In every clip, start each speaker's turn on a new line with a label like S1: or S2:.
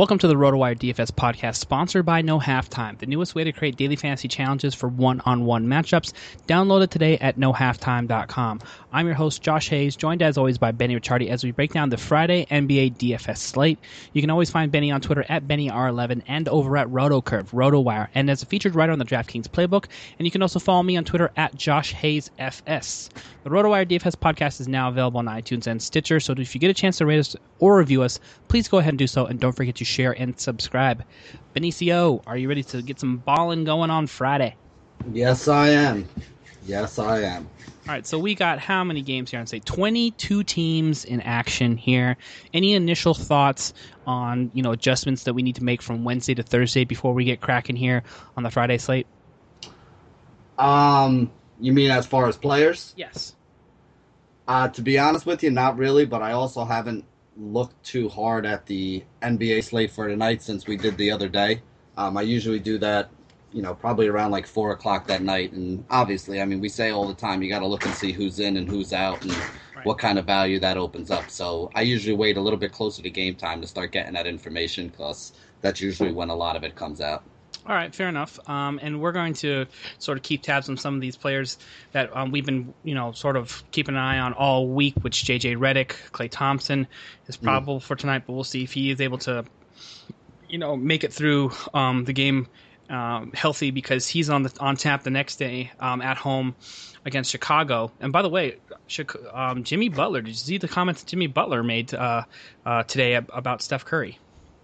S1: Welcome to the RotoWire DFS podcast, sponsored by No Halftime, the newest way to create daily fantasy challenges for one-on-one matchups. Download it today at nohalftime.com. I'm your host, Josh Hayes, joined as always by Benny Ricciardi as we break down the Friday NBA DFS slate. You can always find Benny on Twitter at BennyR11 and over at RotoCurve, RotoWire, and as a featured writer on the DraftKings Playbook. And you can also follow me on Twitter at Josh Hayes FS. The RotoWire DFS podcast is now available on iTunes and Stitcher, so if you get a chance to rate us or review us, please go ahead and do so, and don't forget to share and subscribe. Benicio, are you ready to get some balling going on Friday?
S2: Yes, I am. Yes, I am.
S1: All right, so we got how many games here? I'd say 22 teams in action here. Any initial thoughts on you know adjustments that we need to make from Wednesday to Thursday before we get cracking here on the Friday slate?
S2: Um, you mean as far as players?
S1: Yes.
S2: Uh, to be honest with you, not really, but I also haven't looked too hard at the NBA slate for tonight since we did the other day. Um, I usually do that, you know, probably around like four o'clock that night. And obviously, I mean, we say all the time you got to look and see who's in and who's out and
S1: Right.
S2: what kind of value that opens up. So I usually wait a little bit closer to game time to start getting that information because that's usually when a lot of it comes out.
S1: All right, fair enough. Um, and we're going to sort of keep tabs on some of these players that um, we've been, you know, sort of keeping an eye on all week, which JJ Redick, Klay Thompson is probable for tonight, but we'll see if he is able to, you know, make it through um, the game um, healthy because he's on the on tap the next day um, at home against Chicago. And by the way, um, Jimmy Butler, did you see the comments Jimmy Butler made uh, uh, today ab- about Steph Curry?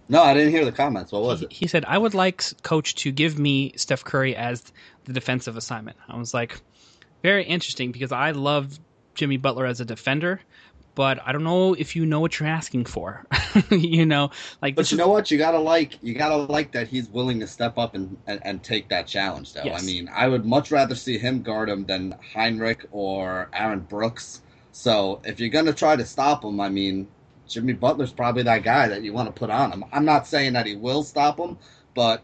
S2: No, I didn't hear the comments. What was
S1: he,
S2: it?
S1: he said, "I would like coach to give me Steph Curry as the defensive assignment." I was like, very interesting because I love Jimmy Butler as a defender, but I don't know if you know what you're asking for. you know, like
S2: But you know what? You gotta like you gotta like that he's willing to step up and, and, and take that challenge. Though
S1: Yes.
S2: I mean, I would much rather see him guard him than Hinrich or Aaron Brooks. So if you're gonna try to stop him, I mean, Jimmy Butler's probably that guy that you want to put on him. I'm not saying that he will stop him, but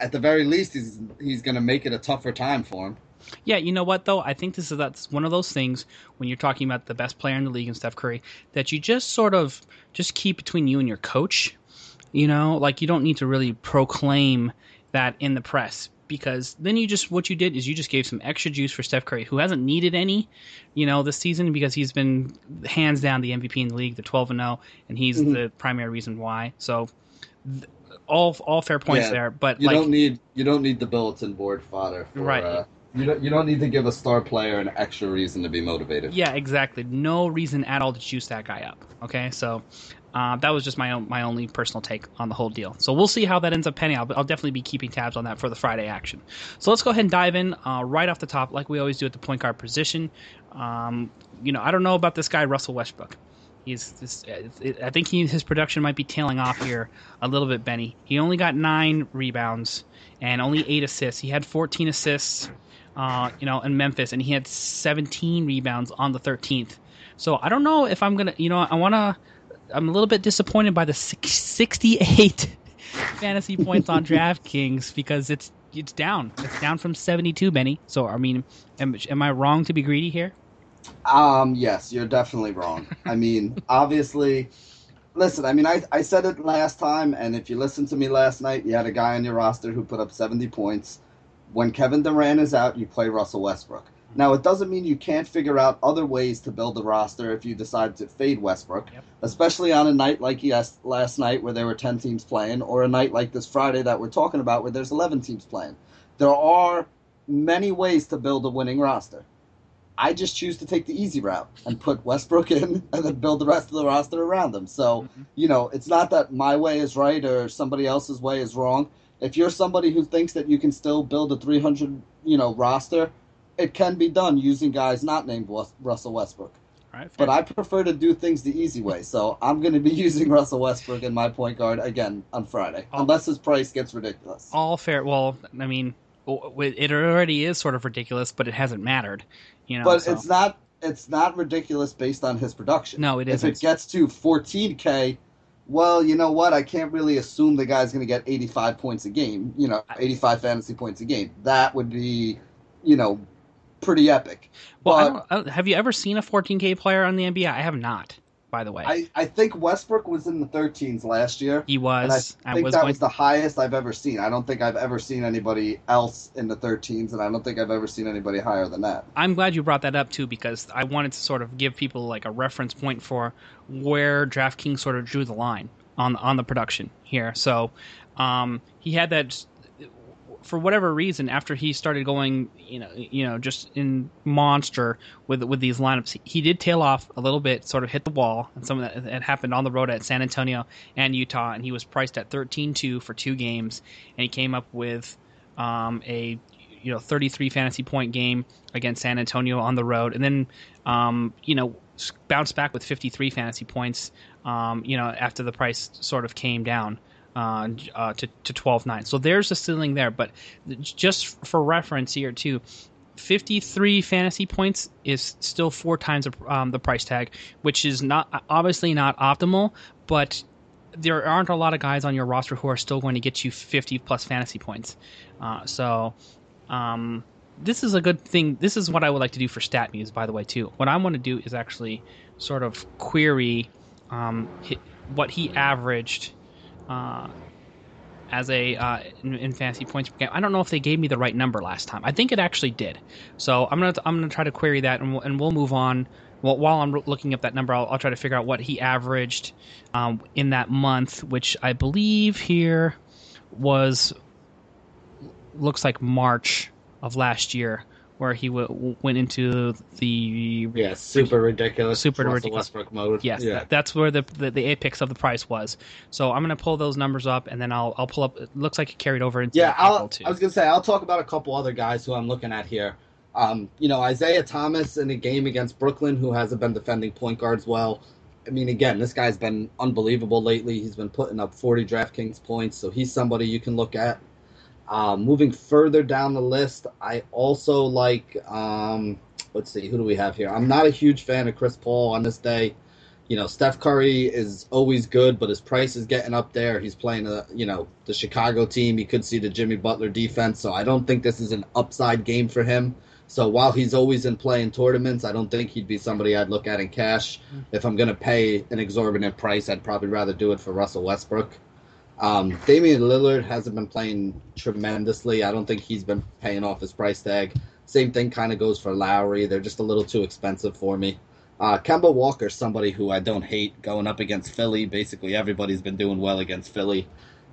S2: at the very least, he's he's gonna make it a tougher time for him.
S1: Yeah, you know what though? I think this is that's one of those things when you're talking about the best player in the league and Steph Curry that you just sort of just keep between you and your coach. You know, like you don't need to really proclaim that in the press because then you just what you did is you just gave some extra juice for Steph Curry, who hasn't needed any, you know, this season because he's been hands down the MVP in the league, the 12 and 0, and he's mm-hmm. the primary reason why. So th- all all fair points yeah, there, but
S2: you
S1: like,
S2: don't need you don't need the bulletin board fodder, for, right? Uh, you don't, you don't need to give a star player an extra reason to be motivated.
S1: Yeah, exactly. No reason at all to juice that guy up. Okay, so uh, that was just my own, my only personal take on the whole deal. So we'll see how that ends up penning out. I'll definitely be keeping tabs on that for the Friday action. So let's go ahead and dive in uh, right off the top, like we always do at the point guard position. Um, you know, I don't know about this guy Russell Westbrook. He's this, I think he, his production might be tailing off here a little bit, Benny. He only got nine rebounds and only eight assists. He had 14 assists, uh, you know, in Memphis, and he had 17 rebounds on the 13th. So I don't know if I'm gonna, you know, I want to I'm a little bit disappointed by the 68 fantasy points on DraftKings because it's it's down. It's down from 72, Benny. So I mean, am, am I wrong to be greedy here?
S2: Um, yes, you're definitely wrong. I mean, obviously, listen. I mean, I I said it last time, and if you listened to me last night, you had a guy on your roster who put up 70 points. When Kevin Durant is out, you play Russell Westbrook. Now, it doesn't mean you can't figure out other ways to build a roster if you decide to fade Westbrook, yep. especially on a night like yes, last night where there were 10 teams playing, or a night like this Friday that we're talking about where there's 11 teams playing. There are many ways to build a winning roster. I just choose to take the easy route and put Westbrook in and then build the rest of the roster around him. So, mm-hmm. you know, it's not that my way is right or somebody else's way is wrong. If you're somebody who thinks that you can still build a 300, you know, roster it can be done using guys not named Russell Westbrook. Right, but I prefer to do things the easy way, so I'm going to be using Russell Westbrook in my point guard again on Friday, all, unless his price gets ridiculous.
S1: All fair. Well, I mean, it already is sort of ridiculous, but it hasn't mattered, you know.
S2: But
S1: so.
S2: it's not. It's not ridiculous based on his production.
S1: No, it isn't.
S2: If it gets to 14k, well, you know what? I can't really assume the guy's going to get 85 points a game. You know, 85 fantasy points a game. That would be, you know, pretty epic.
S1: Well, but, have you ever seen a 14K player on the NBA? I have not. By the way,
S2: I, I think Westbrook was in the 13s last year.
S1: He was.
S2: I think I was that going... was the highest I've ever seen. I don't think I've ever seen anybody else in the 13s, and I don't think I've ever seen anybody higher than that.
S1: I'm glad you brought that up too, because I wanted to sort of give people like a reference point for where DraftKings sort of drew the line on on the production here. So um, he had that for whatever reason, after he started going, you know, you know, just in monster with with these lineups, he did tail off a little bit, sort of hit the wall, and some of that had happened on the road at San Antonio and Utah, and he was priced at 13-2 for two games, and he came up with um, a you know 33 fantasy point game against San Antonio on the road, and then um, you know bounced back with 53 fantasy points, um, you know, after the price sort of came down uh, uh, to to twelve nine. So there's a ceiling there, but just for reference here too. 53 fantasy points is still four times um, the price tag, which is not obviously not optimal, but there aren't a lot of guys on your roster who are still going to get you 50 plus fantasy points. Uh, so, um, this is a good thing. This is what I would like to do for StatMuse, by the way, too. What I want to do is actually sort of query um, what he averaged uh, as a uh, in, in, fantasy points per game. I don't know if they gave me the right number last time. I think it actually did. So I'm gonna I'm gonna try to query that, and we'll, and we'll move on. Well, while I'm looking up that number, I'll, I'll try to figure out what he averaged um, in that month, which I believe here was looks like March of last year where he w- went into the
S2: yeah super ridiculous
S1: super Russell ridiculous
S2: Westbrook mode.
S1: Yes,
S2: yeah.
S1: that, that's where the, the, the apex of the price was. So I'm gonna pull those numbers up and then I'll I'll pull up. It looks like it carried over into
S2: yeah. I was gonna say I'll talk about a couple other guys who I'm looking at here. Um, you know Isaiah Thomas in a game against Brooklyn, who hasn't been defending point guards well. I mean, again, this guy's been unbelievable lately. He's been putting up 40 DraftKings points, so he's somebody you can look at. Uh, moving further down the list, I also like. Um, let's see, who do we have here? I'm not a huge fan of Chris Paul on this day. You know, Steph Curry is always good, but his price is getting up there. He's playing a, you know, the Chicago team. He could see the Jimmy Butler defense, so I don't think this is an upside game for him. So while he's always in play in tournaments, I don't think he'd be somebody I'd look at in cash. If I'm going to pay an exorbitant price, I'd probably rather do it for Russell Westbrook. Um, Damian Lillard hasn't been playing tremendously. I don't think he's been paying off his price tag. Same thing kind of goes for Lowry. They're just a little too expensive for me. Uh, Kemba Walker, somebody who I don't hate going up against Philly. Basically, everybody's been doing well against Philly.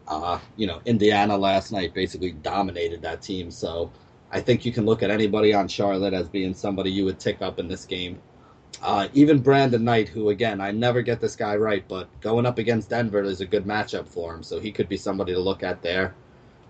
S2: Uh, you know, Indiana last night basically dominated that team. So I think you can look at anybody on Charlotte as being somebody you would tick up in this game. Uh, even Brandon Knight, who again I never get this guy right, but going up against Denver is a good matchup for him, so he could be somebody to look at there.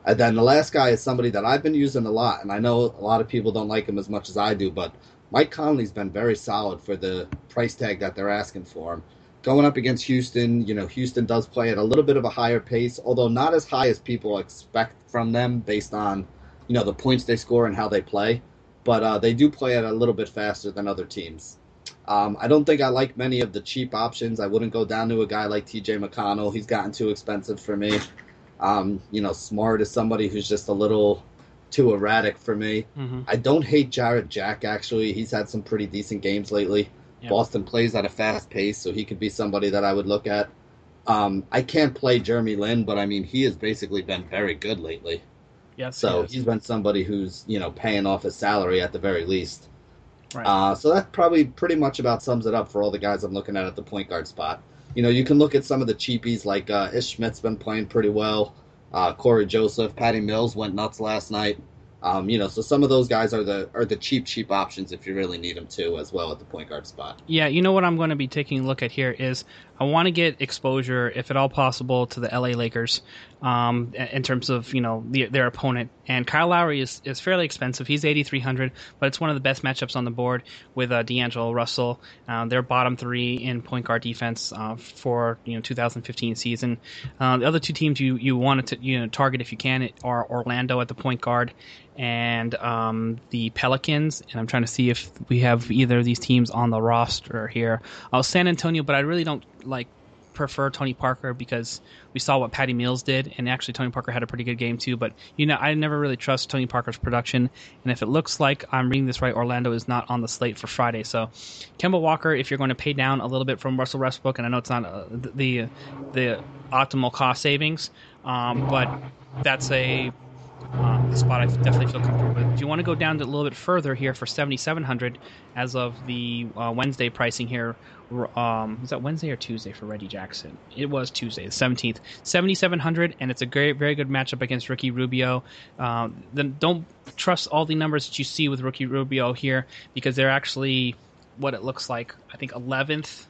S2: And then the last guy is somebody that I've been using a lot, and I know a lot of people don't like him as much as I do, but Mike Conley's been very solid for the price tag that they're asking for him. Going up against Houston, you know, Houston does play at a little bit of a higher pace, although not as high as people expect from them based on, you know, the points they score and how they play. But uh, they do play at a little bit faster than other teams. Um, I don't think I like many of the cheap options. I wouldn't go down to a guy like TJ McConnell. He's gotten too expensive for me. Um, you know, Smart is somebody who's just a little too erratic for me. Mm-hmm. I don't hate Jarrett Jack, actually. He's had some pretty decent games lately. Yep. Boston plays at a fast pace, so he could be somebody that I would look at. Um, I can't play Jeremy Lin, but I mean, he has basically been very good lately.
S1: Yes.
S2: So he he's been somebody who's, you know, paying off his salary at the very least. Right. Uh, so that probably pretty much about sums it up for all the guys I'm looking at at the point guard spot. You know, you can look at some of the cheapies like uh, Ish Smith's been playing pretty well. Uh, Cory Joseph, Patty Mills went nuts last night. Um, you know, so some of those guys are the are the cheap cheap options if you really need them to as well at the point guard spot.
S1: Yeah, you know what I'm going to be taking a look at here is I want to get exposure, if at all possible, to the LA Lakers um, in terms of you know the, their opponent. And Kyle Lowry is, is fairly expensive. He's 8,300, but it's one of the best matchups on the board with uh, D'Angelo Russell. Uh, they're bottom three in point guard defense uh, for you know 2015 season. Uh, the other two teams you you want to you know target if you can are Orlando at the point guard and um, the Pelicans. And I'm trying to see if we have either of these teams on the roster here. Oh, San Antonio, but I really don't like prefer Tony Parker because we saw what Patty Mills did, and actually Tony Parker had a pretty good game too. But you know, I never really trust Tony Parker's production, and if it looks like I'm reading this right, Orlando is not on the slate for Friday. So, Kemba Walker, if you're going to pay down a little bit from Russell Westbrook, and I know it's not uh, the the optimal cost savings, um, but that's a um, the spot I definitely feel comfortable with. If you want to go down a little bit further here for 7,700 as of the uh, Wednesday pricing here, um, was that Wednesday or Tuesday for Reggie Jackson? It was Tuesday, the 17th. 7,700, and it's a great, very good matchup against Ricky Rubio. Um, then don't trust all the numbers that you see with Ricky Rubio here because they're actually what it looks like. I think 11th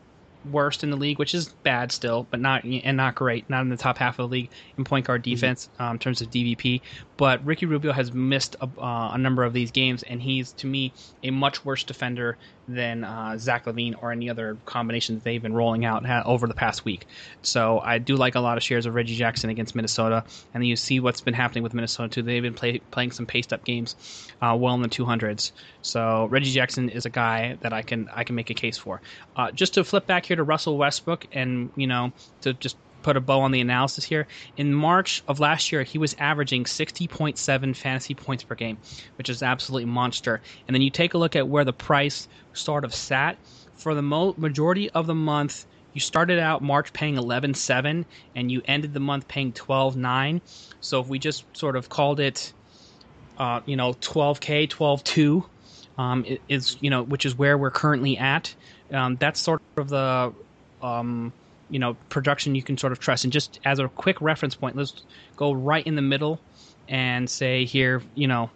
S1: worst in the league, which is bad still, but not and not great, not in the top half of the league in point guard mm-hmm. defense mm-hmm. um, in terms of DVP. But Ricky Rubio has missed a, uh, a, number of these games, and he's to me a much worse defender than uh, Zach LaVine or any other combinations they've been rolling out over the past week. So I do like a lot of shares of Reggie Jackson against Minnesota, and then you see what's been happening with Minnesota too. They've been play, playing some paste up games, uh, well in the 200s. So Reggie Jackson is a guy that I can I can make a case for. Uh, just to flip back here to Russell Westbrook, and you know to just put a bow on the analysis here. In March of last year, he was averaging 60.7 fantasy points per game, which is absolutely monster. And then you take a look at where the price sort of sat. For the mo- majority of the month, you started out March paying 11.7 and you ended the month paying 12.9. So if we just sort of called it, uh, you know, 12k, 12.2, um, is you know, which is where we're currently at. Um, that's sort of the um, you know production you can sort of trust. And just as a quick reference point, let's go right in the middle and say here, you know,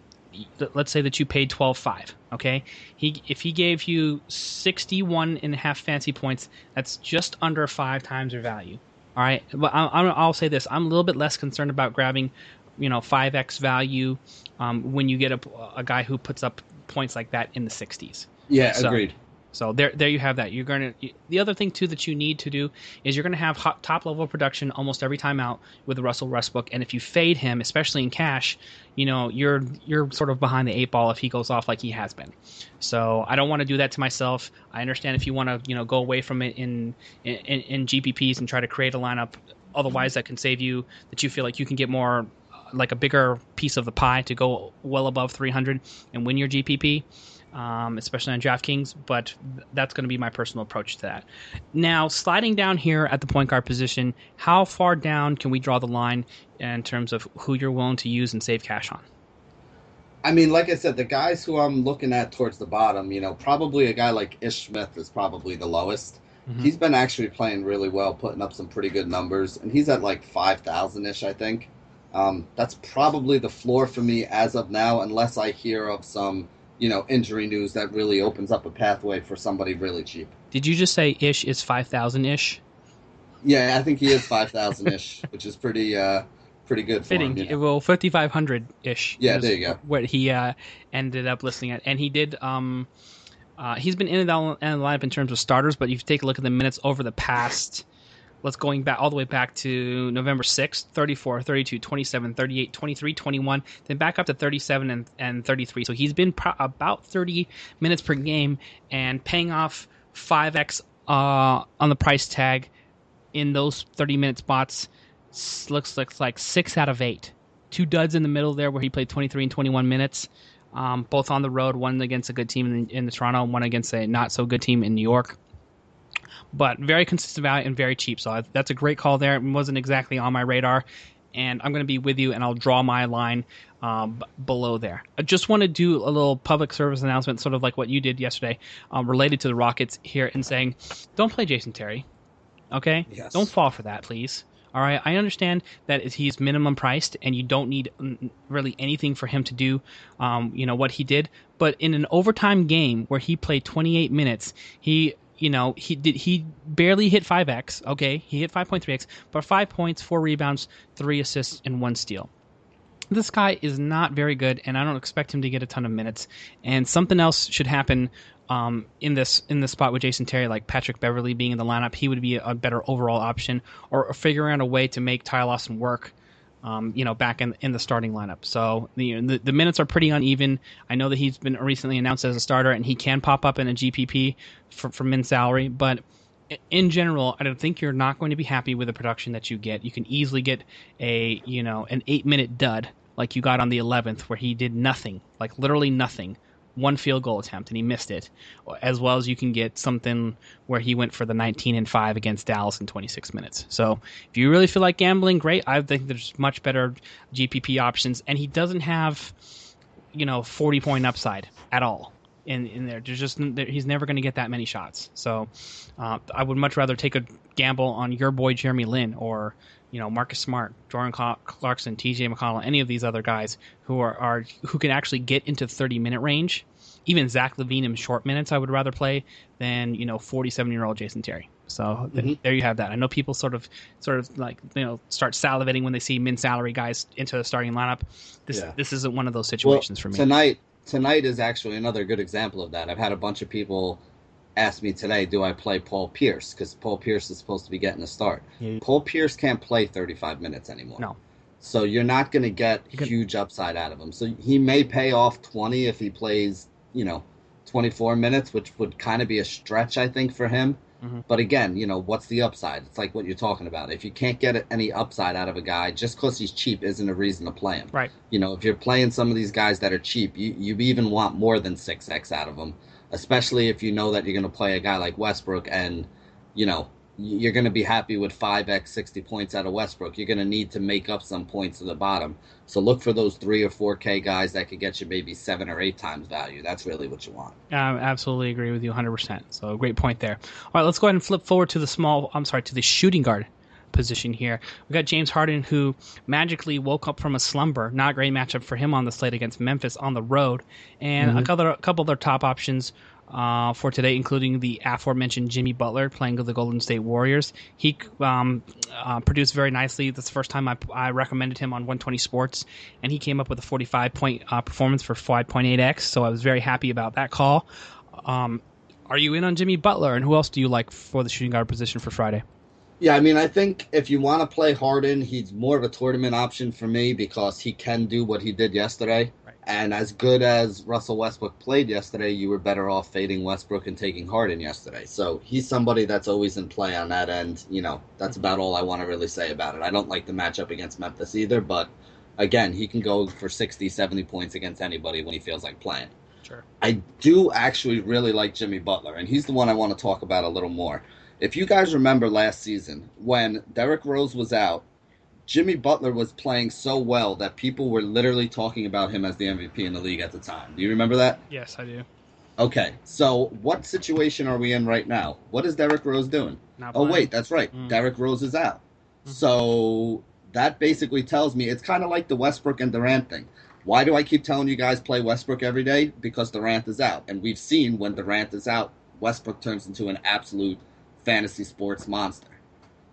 S1: let's say that you paid 12.5 okay he if he gave you 61 and a half fancy points that's just under five times your value all right but I, will say this i'm a little bit less concerned about grabbing you know 5x value um, when you get a, a guy who puts up points like that in the 60s
S2: yeah so, agreed
S1: so there, there you have that. You're going to. The other thing too that you need to do is you're going to have hot, top level production almost every time out with Russell Westbrook, and if you fade him, especially in cash, you know you're you're sort of behind the eight ball if he goes off like he has been. So I don't want to do that to myself. I understand if you want to you know go away from it in in, in GPPs and try to create a lineup. Otherwise, that can save you that you feel like you can get more like a bigger piece of the pie to go well above 300 and win your GPP um, especially on DraftKings, but that's going to be my personal approach to that. Now, sliding down here at the point guard position, how far down can we draw the line in terms of who you're willing to use and save cash on?
S2: I mean, like I said, the guys who I'm looking at towards the bottom, you know, probably a guy like Ish Smith is probably the lowest. Mm-hmm. He's been actually playing really well, putting up some pretty good numbers, and he's at like 5,000 ish, I think. Um, that's probably the floor for me as of now, unless I hear of some you know injury news that really opens up a pathway for somebody really cheap.
S1: Did you just say ish is five thousand ish?
S2: Yeah, I think he is five thousand ish, which is pretty uh, pretty good.
S1: Fitting.
S2: Him, you know?
S1: Well, fifty five hundred ish.
S2: Yeah, there you go.
S1: What he uh, ended up listing at, and he did. Um, uh, he's been in and out of the lineup in terms of starters, but if you take a look at the minutes over the past let's going back all the way back to November 6th, 34, 32, 27, 38, 23, 21, then back up to 37 and, and 33. So he's been pro- about 30 minutes per game and paying off 5x uh, on the price tag in those 30 minute spots looks, looks like 6 out of 8. Two duds in the middle there where he played 23 and 21 minutes. Um, both on the road, one against a good team in, in the Toronto, one against a not so good team in New York but very consistent value and very cheap. So that's a great call there. It wasn't exactly on my radar, and I'm going to be with you, and I'll draw my line um, below there. I just want to do a little public service announcement, sort of like what you did yesterday, um, related to the Rockets here, and saying, don't play Jason Terry. Okay,
S2: yes.
S1: don't fall for that, please. All right, I understand that he's minimum priced, and you don't need really anything for him to do, um, you know, what he did. But in an overtime game where he played 28 minutes, he you know, he did he barely hit 5x. Okay, he hit 5.3x, but 5 points, 4 rebounds, 3 assists and 1 steal. This guy is not very good and I don't expect him to get a ton of minutes. And something else should happen um, in this in this spot with Jason Terry, like Patrick Beverley being in the lineup, he would be a better overall option, or, or figuring out a way to make Ty Lawson work um, you know, back in in the starting lineup. So the, the, minutes are pretty uneven. I know that he's been recently announced as a starter, and he can pop up in a GPP for for min salary, but in general, I don't think you're not going to be happy with the production that you get. You can easily get a you know an eight minute dud like you got on the 11th, where he did nothing, like literally nothing one field goal attempt and he missed it, as well as you can get something where he went for the 19 and 5 against Dallas in 26 minutes. So if you really feel like gambling, great. I think there's much better GPP options, and he doesn't have, you know, 40 point upside at all. In, in there, there's just he's never going to get that many shots. So uh, I would much rather take a gamble on your boy Jeremy Lin or you know Marcus Smart, Jordan Clarkson, T.J. McConnell, any of these other guys who are, are who can actually get into 30 minute range. Even Zach LaVine in short minutes, I would rather play than you know 47 year old Jason Terry. So mm-hmm. th- there you have that. I know people sort of sort of like you know start salivating when they see min salary guys into the starting lineup. This yeah. this isn't one of those situations
S2: well,
S1: for me.
S2: Tonight tonight is actually another good example of that. I've had a bunch of people asked me today, do I play Paul Pierce? Because Paul Pierce is supposed to be getting a start. Yeah. Paul Pierce can't play 35 minutes anymore.
S1: No.
S2: So you're not going to get can... huge upside out of him. So he may pay off 20 if he plays, you know, 24 minutes, which would kind of be a stretch, I think, for him. Mm-hmm. But again, you know, what's the upside? It's like what you're talking about. If you can't get any upside out of a guy, just because he's cheap isn't a reason to play him.
S1: Right.
S2: You know, if you're playing some of these guys that are cheap, you, you even want more than 6x out of them especially if you know that you're going to play a guy like Westbrook and, you know, you're going to be happy with 5x 60 points out of Westbrook. You're going to need to make up some points at the bottom. So look for those 3 or 4K guys that could get you maybe 7 or 8 times value. That's really what you want.
S1: I absolutely agree with you 100%. So great point there. All right, let's go ahead and flip forward to the small, I'm sorry, to the shooting guard position here. We got James Harden, who magically woke up from a slumber. Not a great matchup for him on the slate against Memphis on the road, and mm-hmm. a couple, a couple of their top options. Uh, for today, including the aforementioned Jimmy Butler playing with the Golden State Warriors. He um, uh, produced very nicely. That's the first time I, I, recommended him on 120 Sports, and he came up with a 45 point uh, performance for 5.8x. So I was very happy about that call. Um, are you in on Jimmy Butler, and who else do you like for the shooting guard position for Friday?
S2: Yeah, I mean, I think if you want to play Harden, he's more of a tournament option for me because he can do what he did yesterday. Right. And as good as Russell Westbrook played yesterday, you were better off fading Westbrook and taking Harden yesterday. So he's somebody that's always in play on that end. You know, that's mm-hmm. about all I want to really say about it. I don't like the matchup against Memphis either, but again, he can go for 60, 70 points against anybody when he feels like playing.
S1: Sure.
S2: I do actually really like Jimmy Butler, and he's the one I want to talk about a little more. If you guys remember last season, when Derrick Rose was out, Jimmy Butler was playing so well that people were literally talking about him as the MVP in the league at the time. Do you remember that?
S1: Yes, I do.
S2: Okay, so what situation are we in right now? What is Derrick Rose doing? Oh wait, that's right.
S1: Mm.
S2: Derrick Rose is out.
S1: Mhm.
S2: So that basically tells me it's kind of like the Westbrook and Durant thing. Why do I keep telling you guys play Westbrook every day? Because Durant is out, and we've seen when Durant is out, Westbrook turns into an absolute fantasy sports monster.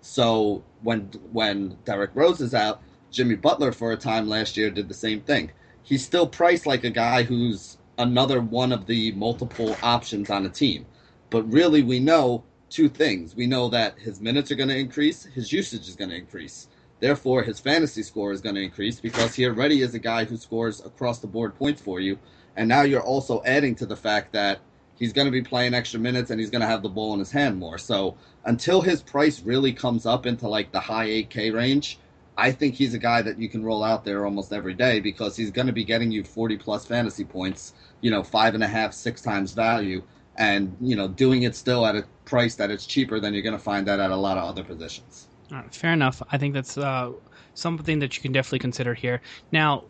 S2: So when when Derrick Rose is out, Jimmy Butler for a time last year did the same thing. He's still priced like a guy who's another one of the multiple options on a team. But really, we know two things. We know that his minutes are going to increase, his usage is going to increase. Therefore, his fantasy score is going to increase because he already is a guy who scores across the board points for you. And now you're also adding to the fact that he's going to be playing extra minutes and he's going to have the ball in his hand more. So until his price really comes up into like the high 8K range, I think he's a guy that you can roll out there almost every day because he's going to be getting you 40 plus fantasy points, you know, five and a half, six times value, and, you know, doing it still at a price that it's cheaper than you're going to find that at a lot of other positions.
S1: Right, fair enough. I think that's uh, something that you can definitely consider here. Now,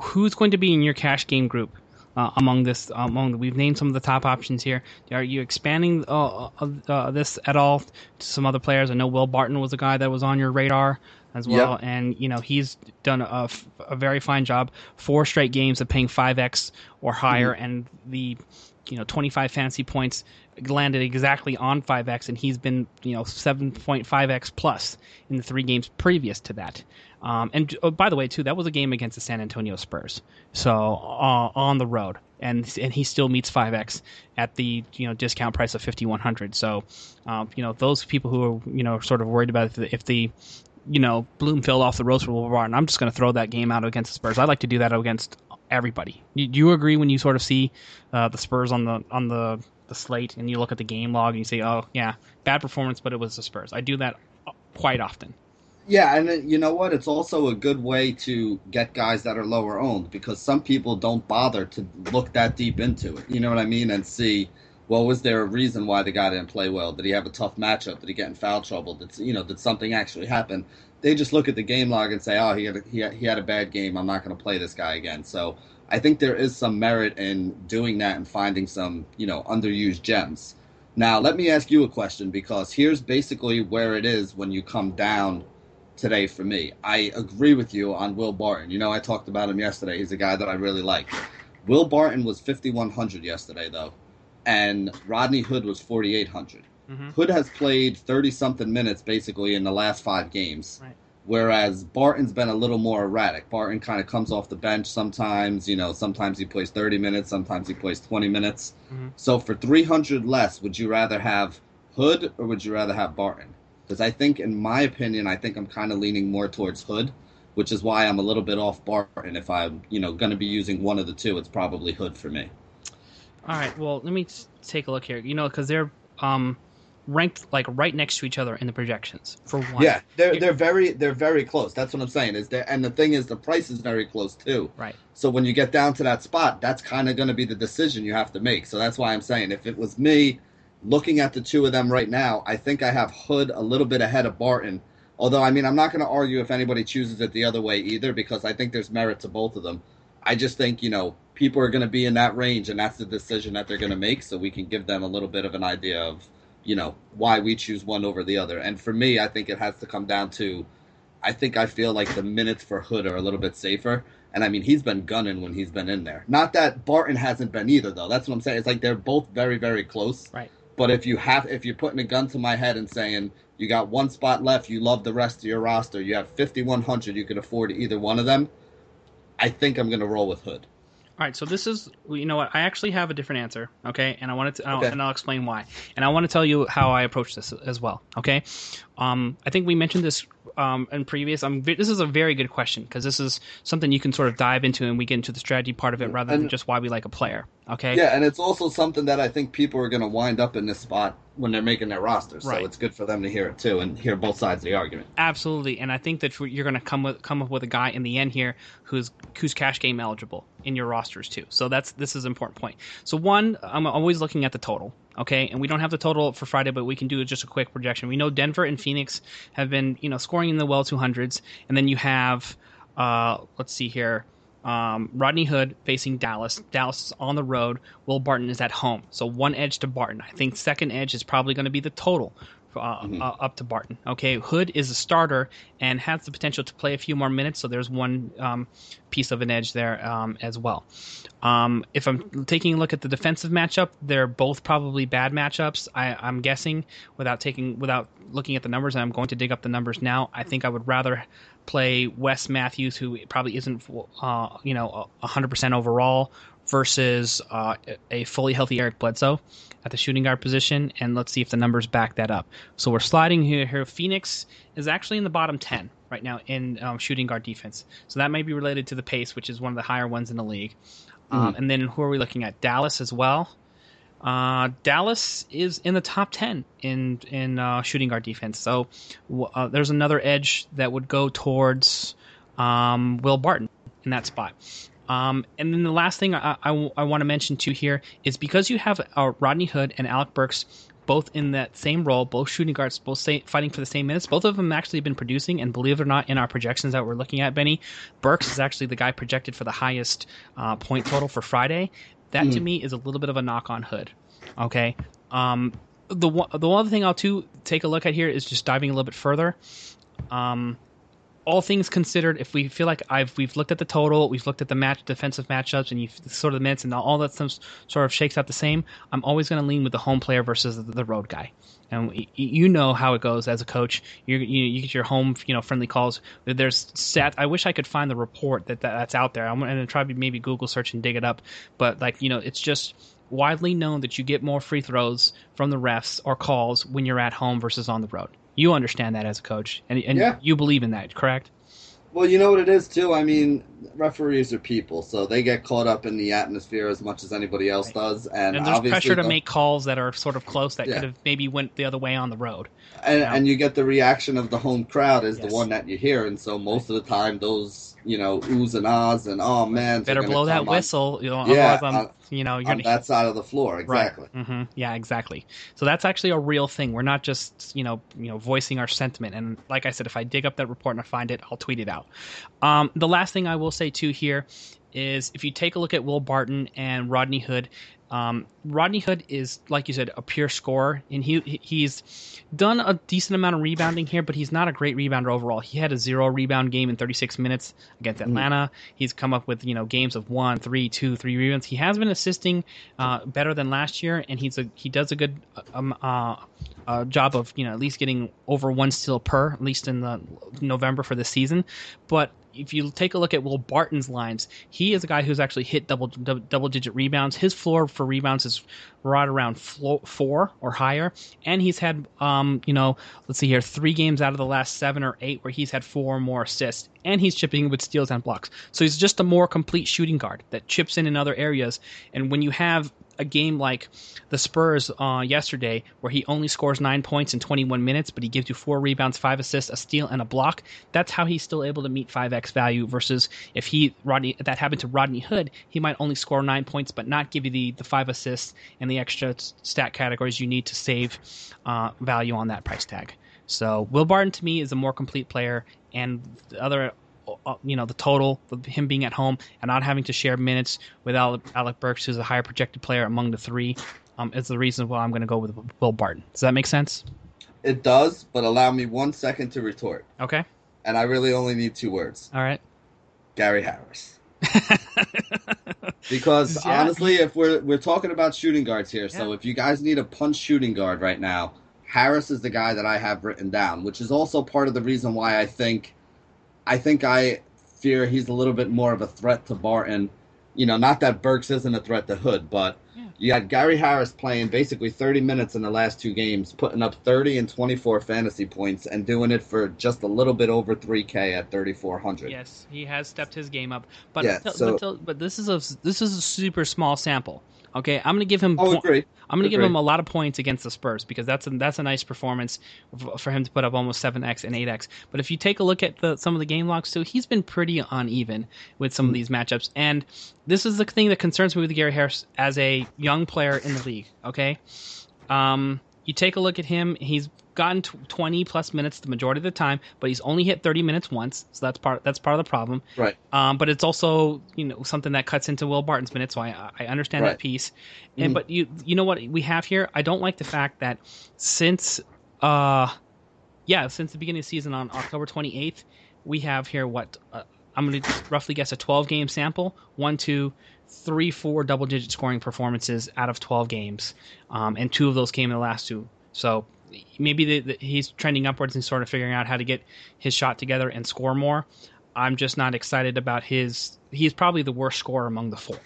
S1: who's going to be in your cash game group uh, among this? Among we've named some of the top options here. Are you expanding uh, uh, uh, this at all to some other players? I know Will Barton was a guy that was on your radar as well,
S2: Yep.
S1: and you know he's done a very fine job. Four straight games of paying five x or higher, and the you know 25 fantasy points landed exactly on 5x and he's been you know 7.5x plus in the three games previous to that. Um, and oh, by the way too that was a game against the san antonio spurs. So uh, on the road. And and he still meets 5x at the you know discount price of 5100 so um, you know those people who are you know sort of worried about if the, if the you know bloomfield off the roast for Will Barton, i'm just going to throw that game out against the spurs. I like to do that against everybody. Do do you agree when you sort of see uh, the spurs on the on the the slate and you look at the game log and you say, "Oh, yeah, bad performance, but it was the Spurs." I do that quite often.
S2: Yeah, and you know what? It's also a good way to get guys that are lower owned because some people don't bother to look that deep into it. You know what I mean? And see, well, was there a reason why the guy didn't play well? Did he have a tough matchup? Did he get in foul trouble? Did you know? Did something actually happen? They just look at the game log and say, "Oh, he had a, he he had a bad game. I'm not going to play this guy again." So I think there is some merit in doing that and finding some you know underused gems. Now, let me ask you a question because here's basically where it is when you come down today for me. I agree with you on Will Barton. You know, I talked about him yesterday. He's a guy that I really like. Will Barton was 5,100 yesterday, though, and Rodney Hood was 4,800.
S1: Mm-hmm.
S2: Hood has played 30 something minutes basically in the last five games.
S1: Right.
S2: Whereas Barton's been a little more erratic. Barton kind of comes off the bench sometimes, you know, sometimes he plays 30 minutes, sometimes he plays 20 minutes.
S1: Mhm.
S2: So for 300 less, would you rather have Hood or would you rather have Barton? Because I think, in my opinion, I think I'm kind of leaning more towards Hood, which is why I'm a little bit off Barton. If I'm, you know, going to be using one of the two, it's probably Hood for me.
S1: All right, well, let me take a look here. You know, because they're um, ranked like right next to each other in the projections. For one,
S2: Yeah, they're they're very they're very close. That's what I'm saying. Is there, and the thing is, the price is very close too.
S1: right.
S2: So when you get down to that spot, that's kind of going to be the decision you have to make. So that's why I'm saying if it was me looking at the two of them right now, I think I have Hood a little bit ahead of Barton. Although I mean, I'm not going to argue if anybody chooses it the other way either because I think there's merit to both of them. I just think, you know, people are going to be in that range and that's the decision that they're going to make so we can give them a little bit of an idea of, you know, why we choose one over the other. And for me, I think it has to come down to I think I feel like the minutes for Hood are a little bit safer. And I mean, he's been gunning when he's been in there. Not that Barton hasn't been either, though. That's what I'm saying. It's like they're both very, very close.
S1: Right.
S2: But if you have, if you're putting a gun to my head and saying you got one spot left, you love the rest of your roster, you have 5,100, you can afford either one of them. I think I'm going to roll with Hood.
S1: All right, so this is you know what? I actually have a different answer, okay, and I wanted to, I'll- and I'll explain why, and I want to tell you how I approach this as well, okay. Um, I think we mentioned this um, in previous. Um, this is a very good question because this is something you can sort of dive into and we get into the strategy part of it rather and, than just why we like a player. Okay.
S2: Yeah, and it's also something that I think people are going to wind up in this spot when they're making their rosters. Right. So it's good for them to hear it too and hear both sides of the argument.
S1: Absolutely, and I think that you're going to come with come up with a guy in the end here who's who's cash game eligible in your rosters too. So that's this is an important point. So one, I'm always looking at the total. Okay, and we don't have the total for Friday, but we can do just a quick projection. We know Denver and Phoenix have been, you know, scoring in the well 200s, and then you have, uh, let's see here, um, Rodney Hood facing Dallas. Dallas is on the road. Will Barton is at home. So one edge to Barton. I think second edge is probably going to be the total uh, mm-hmm. uh, up to Barton. Okay, Hood is a starter and has the potential to play a few more minutes, so there's one um, piece of an edge there um, as well. Um, if I'm taking a look at the defensive matchup, they're both probably bad matchups. I, I'm guessing without taking without looking at the numbers, and I'm going to dig up the numbers now. I think I would rather play Wes Matthews, who probably isn't uh, you know 100% overall, versus uh, a fully healthy Eric Bledsoe at the shooting guard position, and let's see if the numbers back that up. So we're sliding here. here. Phoenix is actually in the bottom 10 right now in um, shooting guard defense. So that might be related to the pace, which is one of the higher ones in the league. Mm-hmm. Um, and then who are we looking at? Dallas as well. Uh, Dallas is in the top 10 in in uh, shooting guard defense. So uh, there's another edge that would go towards um, Will Barton in that spot. Um, and then the last thing I, I, I want to mention too here is because you have uh, Rodney Hood and Alec Burks both in that same role, both shooting guards, both say, fighting for the same minutes. Both of them actually have been producing, and believe it or not, in our projections that we're looking at, Benny, Burks is actually the guy projected for the highest uh, point total for Friday. That mm. to hmm. me is a little bit of a knock on Hood. Okay. Um, the the one other thing I'll too take a look at here is just diving a little bit further. Um, all things considered, if we feel like I've we've looked at the total, we've looked at the match defensive matchups, and you sort of the minutes, and all that stuff sort of shakes out the same. I'm always going to lean with the home player versus the road guy. And you know how it goes as a coach. You, you, you get your home you know friendly calls. There's. I wish I could find the report that, that that's out there. I'm going to try to maybe Google search and dig it up. But like you know, it's just widely known that you get more free throws from the refs or calls when you're at home versus on the road. You understand that as a coach, and, and yeah. you believe in that, correct?
S2: Well, you know what it is too. I mean, referees are people, so they get caught up in the atmosphere as much as anybody else right. does, and,
S1: and there's pressure to the, make calls that are sort of close that yeah. could have maybe went the other way on the road.
S2: And you, know? and you get the reaction of the home crowd is yes. the one that you hear, and so most of the time those you know, oohs and ahs and oh man,
S1: better blow that whistle. You know, yeah, on, you know, you're
S2: on gonna, that side of the floor, exactly.
S1: Right. Mm-hmm. Yeah, exactly. So that's actually a real thing. We're not just you know, you know, voicing our sentiment. And like I said, if I dig up that report and I find it, I'll tweet it out. Um, the last thing I will say too here is if you take a look at Will Barton and Rodney Hood, um, Rodney Hood is, like you said, a pure scorer, and he he's done a decent amount of rebounding here, but he's not a great rebounder overall. He had a zero rebound game in 36 minutes against mm-hmm. Atlanta. He's come up with you know games of one, three, two, three rebounds. He has been assisting uh, better than last year, and he's a he does a good um, uh, uh, job of you know at least getting over one steal per, at least in the November for the season. But if you take a look at Will Barton's lines, he is a guy who's actually hit double double digit rebounds. His floor for rebounds is right around four or higher, and he's had um you know let's see here three games out of the last seven or eight where he's had four or more assists, and he's chipping with steals and blocks. So he's just a more complete shooting guard that chips in in other areas. And when you have a game like the Spurs uh, yesterday, where he only scores nine points in 21 minutes, but he gives you four rebounds, five assists, a steal, and a block. That's how he's still able to meet 5x value. Versus if he Rodney that happened to Rodney Hood, he might only score nine points, but not give you the the five assists and the extra stat categories you need to save uh, value on that price tag. So Will Barton to me is a more complete player, and the other you know the total of him being at home and not having to share minutes with Alec, Alec Burks, who's a higher projected player among the three, um, is the reason why I'm going to go with Will Barton. Does that make sense?
S2: It does, but allow me one second to retort.
S1: Okay.
S2: And I really only need two words.
S1: All right.
S2: Gary Harris. because yeah. honestly, if we're we're talking about shooting guards here, yeah. so if you guys need a punch shooting guard right now, Harris is the guy that I have written down, which is also part of the reason why I think I think I fear he's a little bit more of a threat to Barton. You know, not that Burks isn't a threat to Hood, but. You got Gary Harris playing basically 30 minutes in the last two games, putting up 30 and 24 fantasy points, and doing it for just a little bit over 3K at 3,400.
S1: Yes, he has stepped his game up, but
S2: yeah, so,
S1: but, but this is a this is a super small sample. Okay, I'm going to give him.
S2: Oh, agree.
S1: I'm going to oh, give him a lot of points against the Spurs because that's a, that's a nice performance for him to put up almost seven x and eight x. But if you take a look at the, some of the game logs too, he's been pretty uneven with some of mm. these matchups, and this is the thing that concerns me with Gary Harris as a young player in the league. Okay, um, you take a look at him; he's gotten 20 plus minutes the majority of the time, but he's only hit 30 minutes once, so that's part that's part of the problem.
S2: Right.
S1: Um, but it's also you know something that cuts into Will Barton's minutes, so I I understand
S2: Right.
S1: that piece. And
S2: Mhm.
S1: but you you know what we have here? I don't like the fact that since uh yeah since the beginning of the season on October 28th, we have here what uh, I'm going to roughly guess a 12 game sample. One, two, three, four double digit scoring performances out of 12 games, um, and two of those came in the last two. So maybe the, the, he's trending upwards and sort of figuring out how to get his shot together and score more. I'm just not excited about his. He's probably the worst scorer among the four,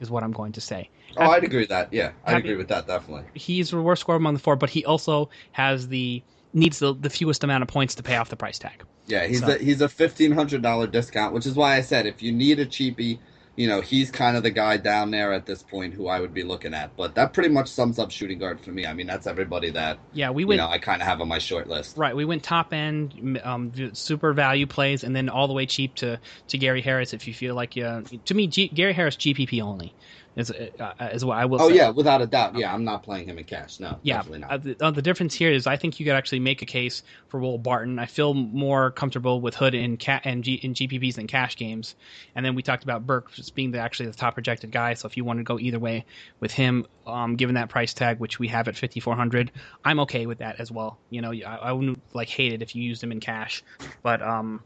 S1: is what I'm going to say.
S2: Oh, I'd agree with that. Yeah, I'd agree with that definitely.
S1: He's the worst scorer among the four, but he also has the needs the, the fewest amount of points to pay off the price tag.
S2: Yeah, he's
S1: So-
S2: a he's a fifteen hundred dollar discount, which is why I said if you need a cheapie, you know, he's kind of the guy down there at this point who I would be looking at. But that pretty much sums up shooting guard for me. I mean, that's everybody that
S1: Yeah, we
S2: you know I kind of have on my short list.
S1: Right, we went top end, um, super value plays, and then all the way cheap to, to Gary Harris. If you feel like, uh, to me, G- Gary Harris GPP only is uh, is what I will.
S2: Oh
S1: say.
S2: yeah, without a doubt. Yeah, I'm not playing him in cash. No,
S1: yeah.
S2: definitely not.
S1: Uh, the, uh, the difference here is I think you could actually make a case for Will Barton. I feel more comfortable with Hood in ca- and G- in GPPs than cash games. And then we talked about Burke just being the actually the top projected guy. So if you want to go either way with him, um, given that price tag, which we have at 5400, I'm okay with that as well. You know, I, I wouldn't like hate it if you used him in cash, but um,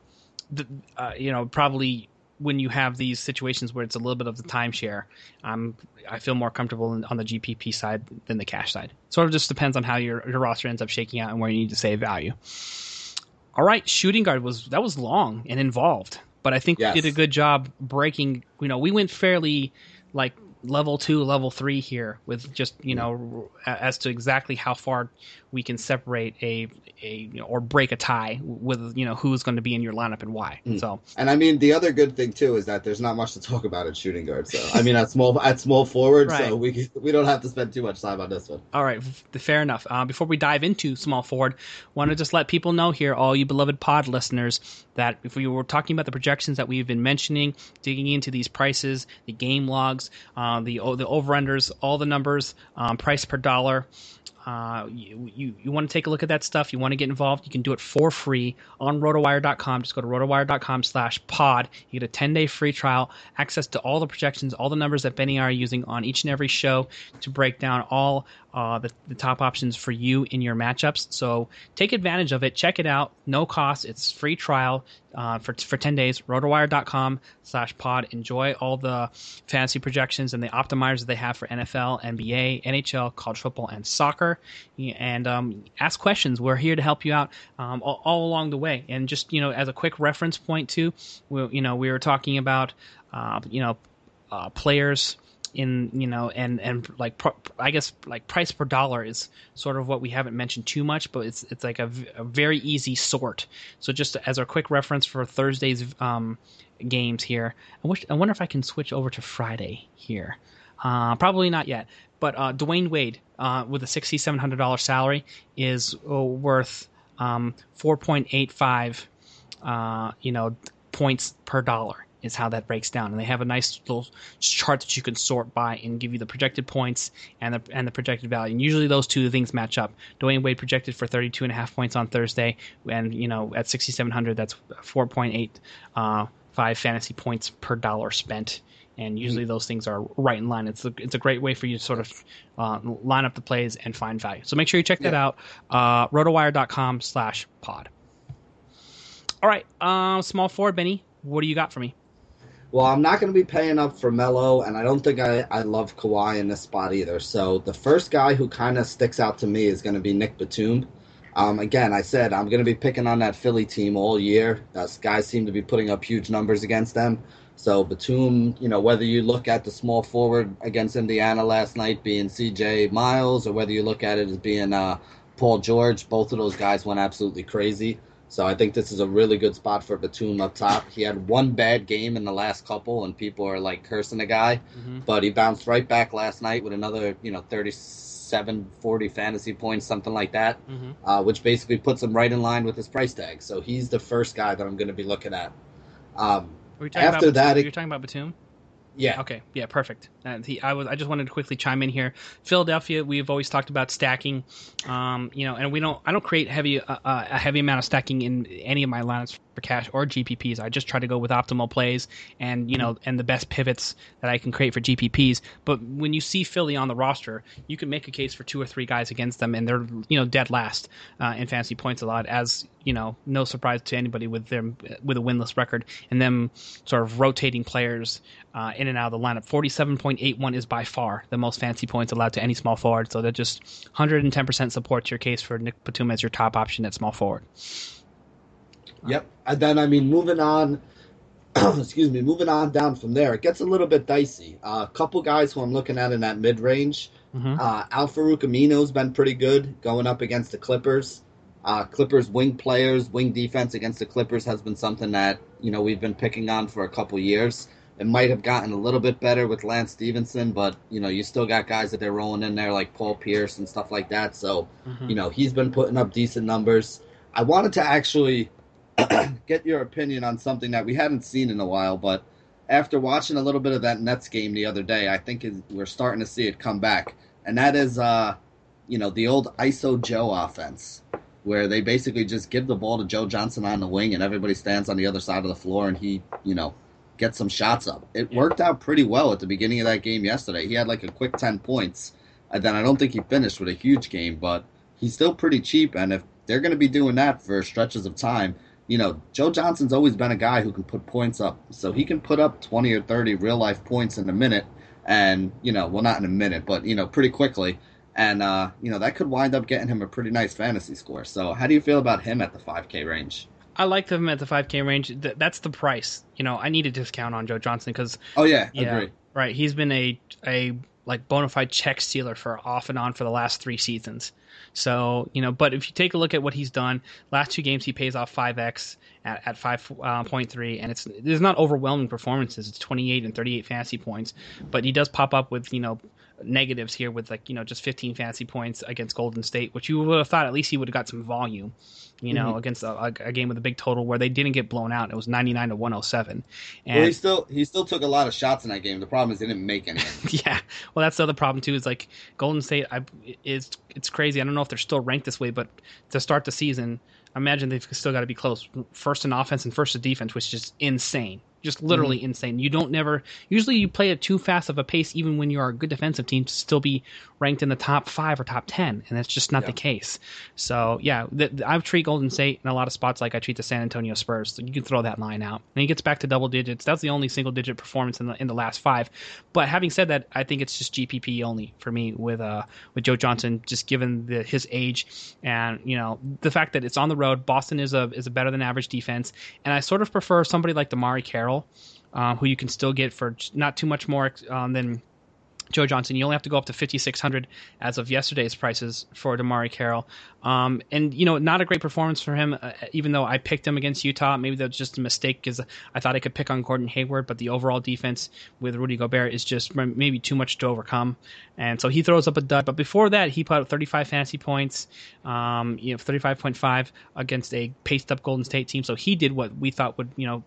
S1: the, uh, you know, probably when you have these situations where it's a little bit of the timeshare, um, I feel more comfortable in, on the GPP side than the cash side. Sort of just depends on how your, your roster ends up shaking out and where you need to save value. All right, shooting guard was that was long and involved, but I think
S2: Yes.
S1: we did a good job breaking. You know, we went fairly like level two, level three here with just you know a- as to exactly how far we can separate a a you know, or break a tie with you know who's going to be in your lineup and why.
S2: Mm.
S1: So
S2: And I mean, the other good thing too is that there's not much to talk about at shooting guard. So I mean, at small at small forward,
S1: Right.
S2: so we we don't have to spend too much time on this one.
S1: All right, fair enough. Uh, before we dive into small forward, want to just let people know here, all you beloved pod listeners, that if we were talking about the projections that we've been mentioning, digging into these prices, the game logs, uh, the o- the over unders, all the numbers, um, price per dollar. Uh, you, you, you want to take a look at that stuff. You want to get involved. You can do it for free on rotowire.com. Just go to rotowire.com slash pod. You get a 10 day free trial, access to all the projections, all the numbers that Benny and I are using on each and every show to break down all uh, the, the top options for you in your matchups. So take advantage of it. Check it out. No cost. It's free trial uh, for, for 10 days. Rotowire.com slash pod. Enjoy all the fantasy projections and the optimizers that they have for NFL, NBA, NHL, college football, and soccer. And um, ask questions. We're here to help you out um, all, all along the way. And just, you know, as a quick reference point too, we, you know, we were talking about, uh, you know, uh, players in you know and and like pro- I guess like price per dollar is sort of what we haven't mentioned too much, but it's it's like a, very easy sort. So just as a quick reference for Thursday's um, games here, I wish I wonder if I can switch over to Friday here. Uh, probably not yet, but uh, Dwyane Wade uh, with a sixty seven hundred dollars salary is uh, worth um, four point eight five uh, you know, points per dollar is how that breaks down. And they have a nice little chart that you can sort by and give you the projected points and the and the projected value. And usually those two things match up. Dwyane Wade projected for 32 and a half points on Thursday, and you know at 6,700 that's 4.8 uh, fantasy points per dollar spent. And usually those things are right in line. It's a, it's a great way for you to sort of uh, line up the plays and find value. So make sure you check that
S2: Yeah.
S1: out. Uh, rotowire.com slash pod. All right, uh, small forward, Benny. What do you got for me?
S2: Well, I'm not going to be paying up for Melo, and I don't think I, I love Kawhi in this spot either. So the first guy who kind of sticks out to me is going to be Nick Batum. Um, again, I said I'm going to be picking on that Philly team all year. Those guys seem to be putting up huge numbers against them. So Batum, you know, whether you look at the small forward against Indiana last night being C.J. Miles, or whether you look at it as being uh, Paul George, both of those guys went absolutely crazy. So I think this is a really good spot for Batum up top. He had one bad game in the last couple, and people are like cursing the guy, mm-hmm. but he bounced right back last night with another, you know, 37, 40 fantasy points, something like that, mm-hmm. uh, which basically puts him right in line with his price tag. So he's the first guy that I'm going to be looking at. Um,
S1: after that, you're talking about Batum.
S2: Yeah.
S1: Okay. Yeah. Perfect. Uh, he, I was. I just wanted to quickly chime in here. Philadelphia. We've always talked about stacking. Um, you know, and we don't. I don't create heavy uh, uh a heavy amount of stacking in any of my lineups cash or GPPs. I just try to go with optimal plays and you know and the best pivots that I can create for GPPs. But when you see Philly on the roster, you can make a case for two or three guys against them, and they're you know dead last uh, in fantasy points a lot. As you know, no surprise to anybody with them with a winless record and them sort of rotating players uh, in and out of the lineup. Forty-seven point eight one is by far the most fancy points allowed to any small forward. So that just 110% supports your case for Nick Batum as your top option at small forward.
S2: Yep. And then, I mean, moving on, excuse me, moving on down from there, it gets a little bit dicey. A uh, couple guys who I'm looking at in that mid range. Mm-hmm. Uh, Aminu's been pretty good going up against the Clippers. Uh, Clippers wing players, wing defense against the Clippers has been something that you know we've been picking on for a couple years. It might have gotten a little bit better with Lance Stephenson, but you know you still got guys that they're rolling in there like Paul Pierce and stuff like that. So mm-hmm. you know he's been putting up decent numbers. I wanted to actually get your opinion on something that we hadn't seen in a while, but after watching a little bit of that Nets game the other day, I think we're starting to see it come back, and that is, uh, you know, the old ISO Joe offense, where they basically just give the ball to Joe Johnson on the wing, and everybody stands on the other side of the floor, and he, you know, gets some shots up. It worked out pretty well at the beginning of that game yesterday. He had like a quick ten points, and then I don't think he finished with a huge game, but he's still pretty cheap, and if they're going to be doing that for stretches of time you know, Joe Johnson's always been a guy who can put points up. So he can put up 20 or 30 real life points in a minute. And, you know, well, not in a minute, but, you know, pretty quickly. And, uh, you know, that could wind up getting him a pretty nice fantasy score. So how do you feel about him at the 5K range?
S1: I like him at the 5K range. That's the price. You know, I need a discount on Joe Johnson because.
S2: Oh, yeah, yeah, agree.
S1: Right. He's been a, a like bona fide check stealer for off and on for the last three seasons. So, you know, but if you take a look at what he's done, last two games he pays off 5x at, at 5.3, uh, and it's there's not overwhelming performances. It's 28 and 38 fantasy points, but he does pop up with, you know, negatives here with like, you know, just 15 fantasy points against Golden State, which you would have thought at least he would have got some volume you know, mm-hmm. against a, a, game with a big total where they didn't get blown out. It was 99 to 107. And
S2: well, he still he still took a lot of shots in that game. The problem is they didn't make any.
S1: yeah, well, that's the other problem too. Is like Golden State I, is it's crazy. I don't know if they're still ranked this way, but to start the season, I imagine they've still got to be close. First in offense and first in defense, which is insane just literally mm-hmm. insane. You don't never usually you play at too fast of a pace even when you are a good defensive team to still be ranked in the top five or top ten, and that's just not yeah. the case. So yeah, the, the, I treat Golden State in a lot of spots like I treat the San Antonio Spurs. So you can throw that line out, and he gets back to double digits. That's the only single digit performance in the in the last five. But having said that, I think it's just GPP only for me with uh with Joe Johnson, just given the, his age and you know the fact that it's on the road. Boston is a is a better than average defense, and I sort of prefer somebody like DeMarre Carroll, uh, who you can still get for not too much more um, than Joe Johnson. You only have to go up to 5,600 as of yesterday's prices for DeMarre Carroll. Um, and you know, not a great performance for him. Uh, even though I picked him against Utah, maybe that's just a mistake because I thought I could pick on Gordon Hayward, but the overall defense with Rudy Gobert is just maybe too much to overcome. And so he throws up a dud. But before that, he put up 35 fantasy points, um, you know, 35.5 against a paced up Golden State team. So he did what we thought would, you know,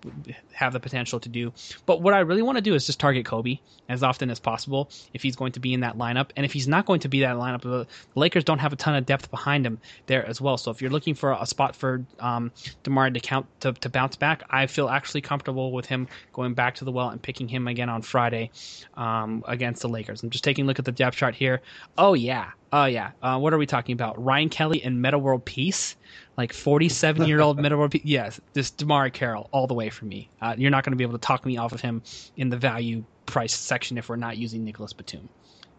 S1: have the potential to do. But what I really want to do is just target Kobe as often as possible if he's going to be in that lineup. And if he's not going to be that lineup, the Lakers don't have a ton of depth behind him there as well. So if you're looking for a spot for um, DeMarre to count to, to bounce back, I feel actually comfortable with him going back to the well and picking him again on Friday um, against the Lakers. I'm just taking a look at the depth chart here. Oh yeah, oh yeah. Uh, what are we talking about? Ryan Kelly and Metta World Peace, like 47 year old Metta World Peace. Yes, this DeMarre Carroll all the way for me. Uh, you're not going to be able to talk me off of him in the value price section if we're not using Nicolas Batum.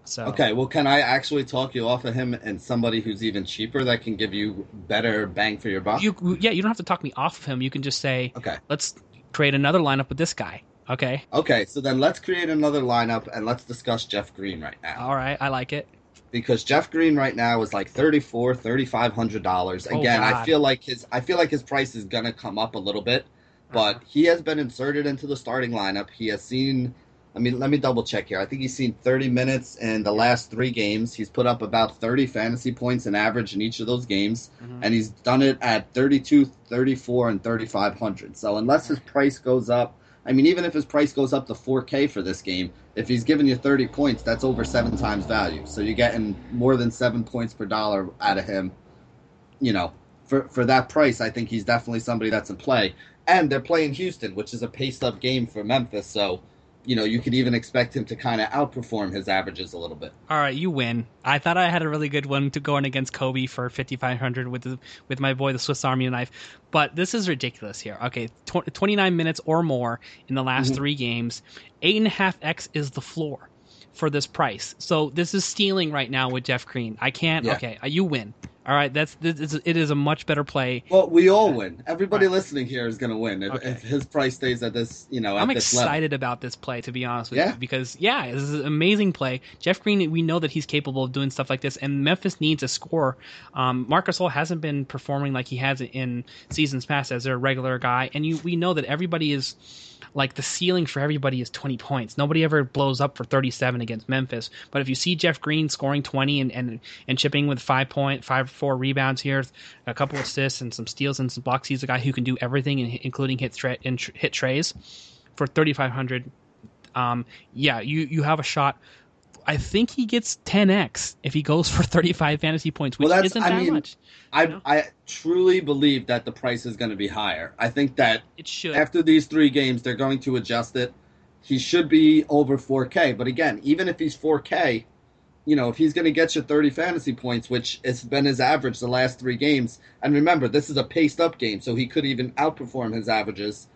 S1: So
S2: okay, well, can I actually talk you off of him and somebody who's even cheaper that can give you better bang for your buck?
S1: You yeah, you don't have to talk me off of him. You can just say,
S2: okay,
S1: let's create another lineup with this guy. Okay.
S2: Okay, so then let's create another lineup and let's discuss Jeff Green right now.
S1: All right. I like it.
S2: Because Jeff Green right now is like thirty four, thirty five hundred dollars.
S1: Oh,
S2: Again, I feel like his I feel like his price is gonna come up a little bit, but
S1: Uh-huh.
S2: he has been inserted into the starting lineup. He has seen I mean, let me double check here. I think he's seen 30 minutes in the last three games. He's put up about 30 fantasy points in average in each of those games,
S1: Mhm.
S2: and he's done it at 32, 34, and 3,500. So unless his price goes up, I mean, even if his price goes up to 4K for this game, if he's giving you 30 points, that's over seven times value. So you're getting more than seven points per dollar out of him. You know, for for that price, I think he's definitely somebody that's in play. And they're playing Houston, which is a paced up game for Memphis. So, you know, you could even expect him to kind of outperform his averages a little bit.
S1: All right, you win. I thought I had a really good one to go in against Kobe for 5500 with the, with my boy the Swiss Army knife, but this is ridiculous here. Okay, tw- 29 minutes or more in the last
S2: Mhm.
S1: three games, eight and a half x is the floor for this price. So this is stealing right now with Jeff Green. I can't.
S2: Yeah.
S1: Okay, uh, you win. All right, that's it is a much better play.
S2: Well, we all win. Everybody
S1: Right.
S2: listening here is going to win if,
S1: Okay.
S2: if his price stays at this, you know, at
S1: I'm
S2: this level.
S1: excited about this play, to be honest with
S2: Yeah.
S1: you, because yeah, this is an amazing play. Jeff Green, we know that he's capable of doing stuff like this, and Memphis needs a score. Um, Marcus Gasol hasn't been performing like he has in seasons past as their regular guy, and you we know that everybody is like the ceiling for everybody is 20 points. Nobody ever blows up for 37 against Memphis. But if you see Jeff Green scoring 20 and and, and chipping with five point five four rebounds here, a couple assists and some steals and some blocks, he's a guy who can do everything, including hit tra- hit treys for 3500 um yeah you you have a shot i think he gets 10x if he goes for 35 fantasy points which
S2: Well,
S1: isn't
S2: I
S1: that
S2: mean,
S1: much
S2: I
S1: know?
S2: I truly believe that the price is going to be higher. I think that
S1: it should
S2: after these three games, they're going to adjust it. He should be over 4K. But again, even if he's 4K, you know, if he's going to get you 30 fantasy points, which has been his average the last three games, and remember, this is a paced up game, so he could even outperform his averages.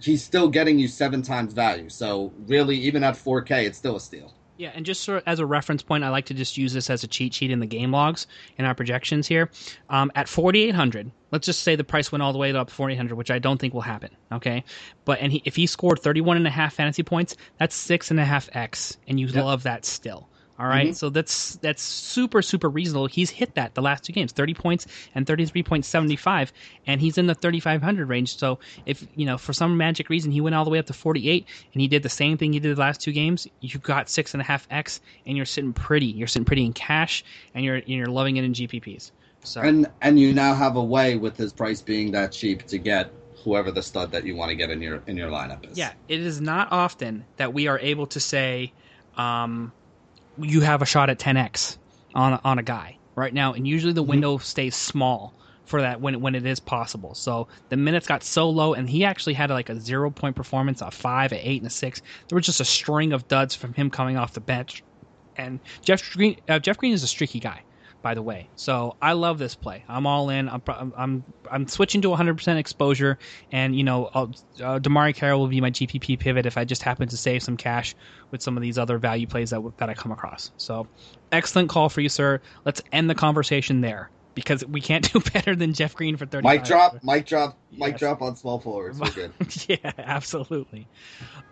S2: He's still getting you seven times value. So really, even at 4K, it's still a steal.
S1: Yeah, and just sort of as a reference point, I like to just use this as a cheat sheet in the game logs in our projections here. Um, at 4,800, let's just say the price went all the way up to 4,800, which I don't think will happen. Okay, but and he, if he scored 31 and a half fantasy points, that's six and a half x, and you
S2: Yep.
S1: love that still. All right?
S2: Mhm.
S1: so that's that's super super reasonable. He's hit that the last two games, 30 points and 33.75, and he's in the 3,500 range. So if you know for some magic reason he went all the way up to 48, and he did the same thing he did the last two games, you got six and a half x, and you're sitting pretty. You're sitting pretty in cash, and you're and you're loving it in GPPs. So
S2: And and you now have a way with his price being that cheap to get whoever the stud that you want to get in your in your lineup is.
S1: Yeah, it is not often that we are able to say, um, you have a shot at 10x on a, on a guy right now, and usually the window stays small for that when when it is possible. So the minutes got so low, and he actually had like a zero point performance, a five, a eight, and a six. There was just a string of duds from him coming off the bench, and Jeff Green. Uh, Jeff Green is a streaky guy. By the way, so I love this play. I'm all in. I'm I'm I'm, switching to 100% exposure, and you know, I'll, uh, DeMarre Carroll will be my GPP pivot if I just happen to save some cash with some of these other value plays that that I come across. So, excellent call for you, sir. Let's end the conversation there because we can't do better than Jeff Green for 30.
S2: mic drop, mic drop, mic
S1: Yes.
S2: drop on small forwards. We're good.
S1: yeah, absolutely.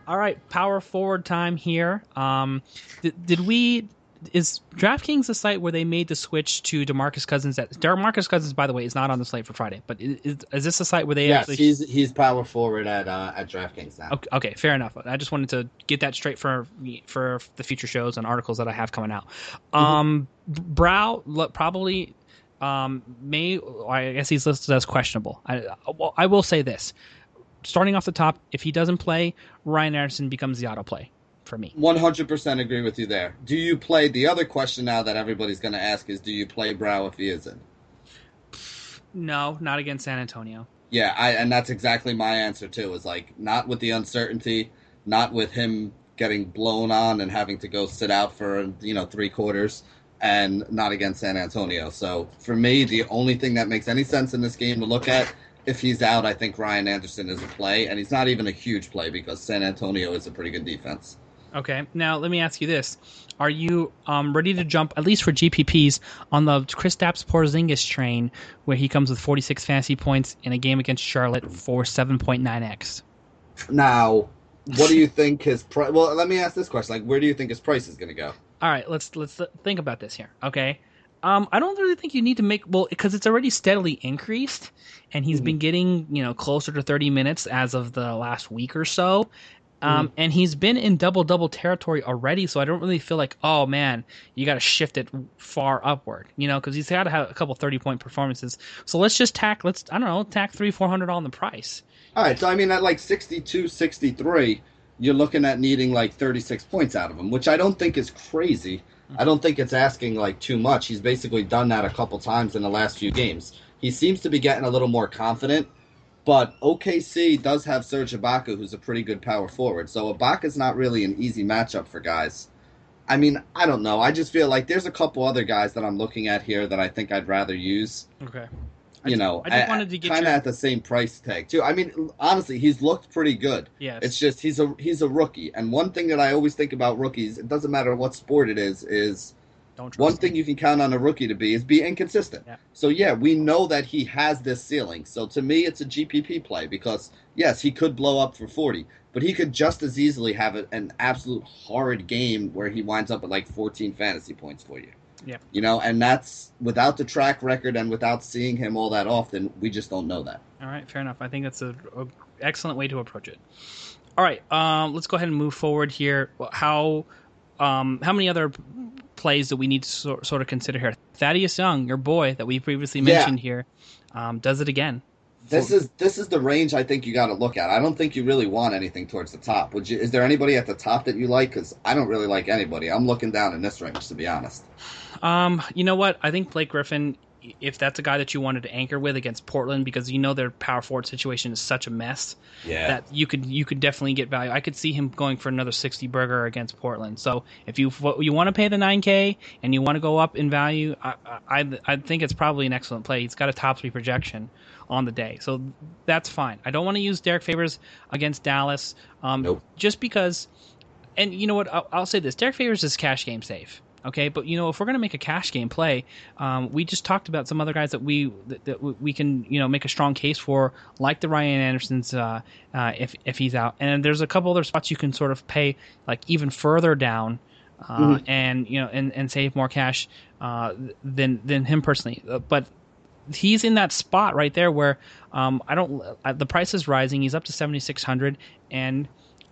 S1: All right, power forward time here. Um, did, did we? Is DraftKings a site where they made the switch to Demarcus Cousins? That Demarcus Cousins, by the way, is not on the slate for Friday. But is, is, is this a site where they
S2: yes,
S1: actually?
S2: he's he's power forward at uh, at DraftKings now.
S1: Okay, okay, fair enough. I just wanted to get that straight for for the future shows and articles that I have coming out. Um, Brow probably um, may. I guess he's listed as questionable. I well, I will say this: starting off the top, if he doesn't play, Ryan Anderson becomes the auto play for me.
S2: One hundred percent agree with you there. Do you play? The other question now that everybody's going to ask is, do you play Brow if he isn't?
S1: No, not against San Antonio.
S2: Yeah, I and that's exactly my answer too. Is like not with the uncertainty, not with him getting blown on and having to go sit out for you know three quarters, and not against San Antonio. So for me, the only thing that makes any sense in this game to look at, if he's out, I think Ryan Anderson is a play, and he's not even a huge play because San Antonio is a pretty good defense.
S1: Okay, now let me ask you this: Are you um, ready to jump, at least for GPPs, on the Kristaps Porzingis train, where he comes with 46 fantasy points in a game against Charlotte for 7.9x?
S2: Now, what do you think his price? Well, let me ask this question: like, where do you think his price is going to go?
S1: All right, let's let's think about this here. Okay, um, I don't really think you need to make well because it's already steadily increased, and he's mm-hmm. been getting you know closer to thirty minutes as of the last week or so. Um, mm and he's been in double double territory already, so I don't really feel like, oh man, you got to shift it far upward, you know, because he's got to have a couple thirty point performances. So let's just tack, let's I don't know, tack three four hundred on the price.
S2: All right, so I mean at like 62, 63, you're looking at needing like thirty six points out of him, which I don't think is crazy. I don't think it's asking like too much. He's basically done that a couple times in the last few games. He seems to be getting a little more confident but OKC does have Serge Ibaka, who's a pretty good power forward. So Ibaka's not really an easy matchup for guys. I mean, I don't know. I just feel like there's a couple other guys that I'm looking at here that I think I'd rather use.
S1: Okay.
S2: You know, I just wanted to get kind of your... at the same price tag too. I mean, honestly, he's looked pretty good.
S1: Yes.
S2: It's just he's a he's a rookie, and one thing that I always think about rookies, it doesn't matter what sport it is, is don't One thing you can count on a rookie to be is be inconsistent. Yeah. So yeah, we know that he has this ceiling. So to me, it's a GPP play because yes, he could blow up for forty, but he could just as easily have an absolute horrid game where he winds up at like fourteen fantasy points for you.
S1: Yeah.
S2: You know, and that's without the track record and without seeing him all that often, we just don't know that.
S1: All right, fair enough. I think that's a, a excellent way to approach it. All right, um, let's go ahead and move forward here. How um, how many other plays that we need to so, sort of consider here? Thaddeus Young, your boy that we previously mentioned yeah. here, um, does it again.
S2: This is this is the range I think you got to look at. I don't think you really want anything towards the top. Would you? Is there anybody at the top that you like? Because I don't really like anybody. I'm looking down in this range to be honest.
S1: Um, you know what? I think Blake Griffin if that's a guy that you wanted to anchor with against Portland because you know their power forward situation is such a mess
S2: yeah.
S1: that you could you could definitely get value. I could see him going for another 60 burger against Portland. So if you you want to pay the 9k and you want to go up in value, I, I I think it's probably an excellent play. He's got a top 3 projection on the day. So that's fine. I don't want to use Derrick Favors against Dallas um,
S2: nope.
S1: just because and you know what? I'll, I'll say this: Derrick Favors is cash game safe. Okay, but you know, if we're going to make a cash game play, um, we just talked about some other guys that we that, that, we can you know make a strong case for, like the Ryan Andersons uh, uh, if if he's out, and there's a couple other spots you can sort of pay like even further down, uh, mm-hmm. and you know and, and save more cash uh, than than him personally. Uh, but he's in that spot right there where um, I don't uh, the price is rising. He's up to seventy six hundred, and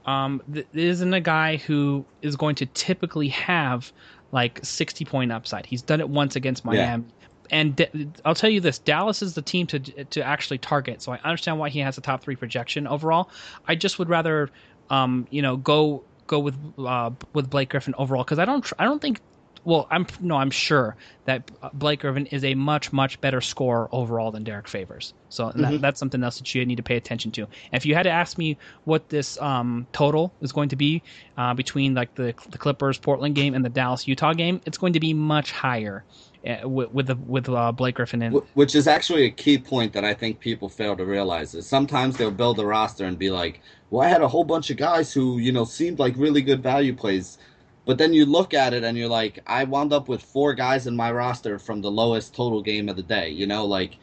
S1: um, th- isn't a guy who is going to typically have like 60 point upside. He's done it once against Miami. Yeah. And D- I'll tell you this: Dallas is the team to to actually target. So I understand why he has a top three projection overall. I just would rather, um, you know, go go with uh, with Blake Griffin overall because I don't I don't think well, I'm no, I'm sure that Blake Griffin is a much much better scorer overall than Derrick Favors. So mm-hmm. that, that's something else that you need to pay attention to. And if you had to ask me what this um, total is going to be uh, between like the the Clippers Portland game and the Dallas Utah game, it's going to be much higher. Uh, with, with the with uh, Blake Griffin in,
S2: which is actually a key point that I think people fail to realize is sometimes they'll build a roster and be like, "Well, I had a whole bunch of guys who you know seemed like really good value plays." But then you look at it and you're like, I wound up with four guys in my roster from the lowest total game of the day. You know, like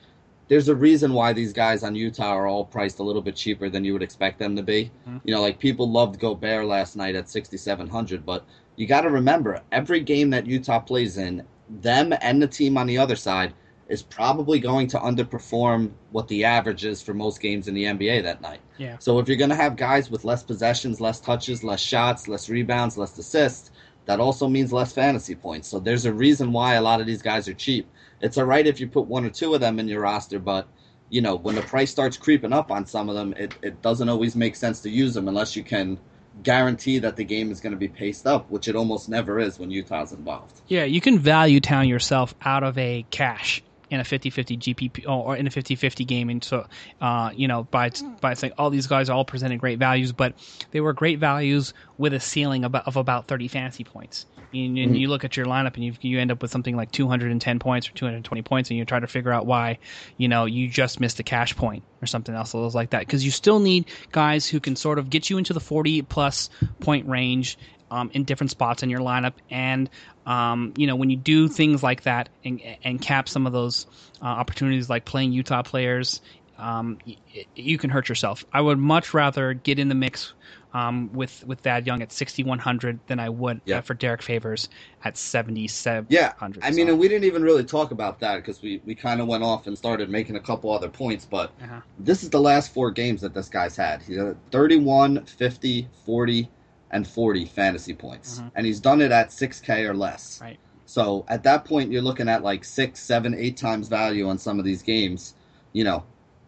S2: there's a reason why these guys on Utah are all priced a little bit cheaper than you would expect them to be. Mm-hmm. You know, like people loved Gobert last night at 6,700, but you got to remember every game that Utah plays in, them and the team on the other side is probably going to underperform what the average is for most games in the NBA that night.
S1: Yeah.
S2: So if you're going to have guys with less possessions, less touches, less shots, less rebounds, less assists, that also means less fantasy points. So there's a reason why a lot of these guys are cheap. It's all right if you put one or two of them in your roster, but you know when the price starts creeping up on some of them, it, it doesn't always make sense to use them unless you can guarantee that the game is going to be paced up, which it almost never is when Utah's involved.
S1: Yeah, you can value town yourself out of a cash in a 50-50 GPP or in a 50-50 game and so uh, you know by by saying all these guys are all presenting great values but they were great values with a ceiling of, of about 30 fantasy points and, and mm-hmm. you look at your lineup and you, you end up with something like 210 points or 220 points and you try to figure out why you know you just missed a cash point or something else like that because you still need guys who can sort of get you into the 40 plus point range um, in different spots in your lineup. And um, you know when you do things like that and, and cap some of those uh, opportunities, like playing Utah players um, y- you can hurt yourself. I would much rather get in the mix um, with with Thad Young at 6100 than I would
S2: Yeah.
S1: uh, for Derrick Favors at 7700.
S2: Yeah, I mean,
S1: so-
S2: and we didn't even really talk about that because we, we kind of went off and started making a couple other points. But
S1: Uh-huh.
S2: this is the last four games that this guy's had. He had 31, 50, 40, and 40 fantasy points.
S1: Mhm.
S2: And he's done it at 6K or less.
S1: Right.
S2: So at that point, you're looking at like six, seven, eight times value on some of these games. You know,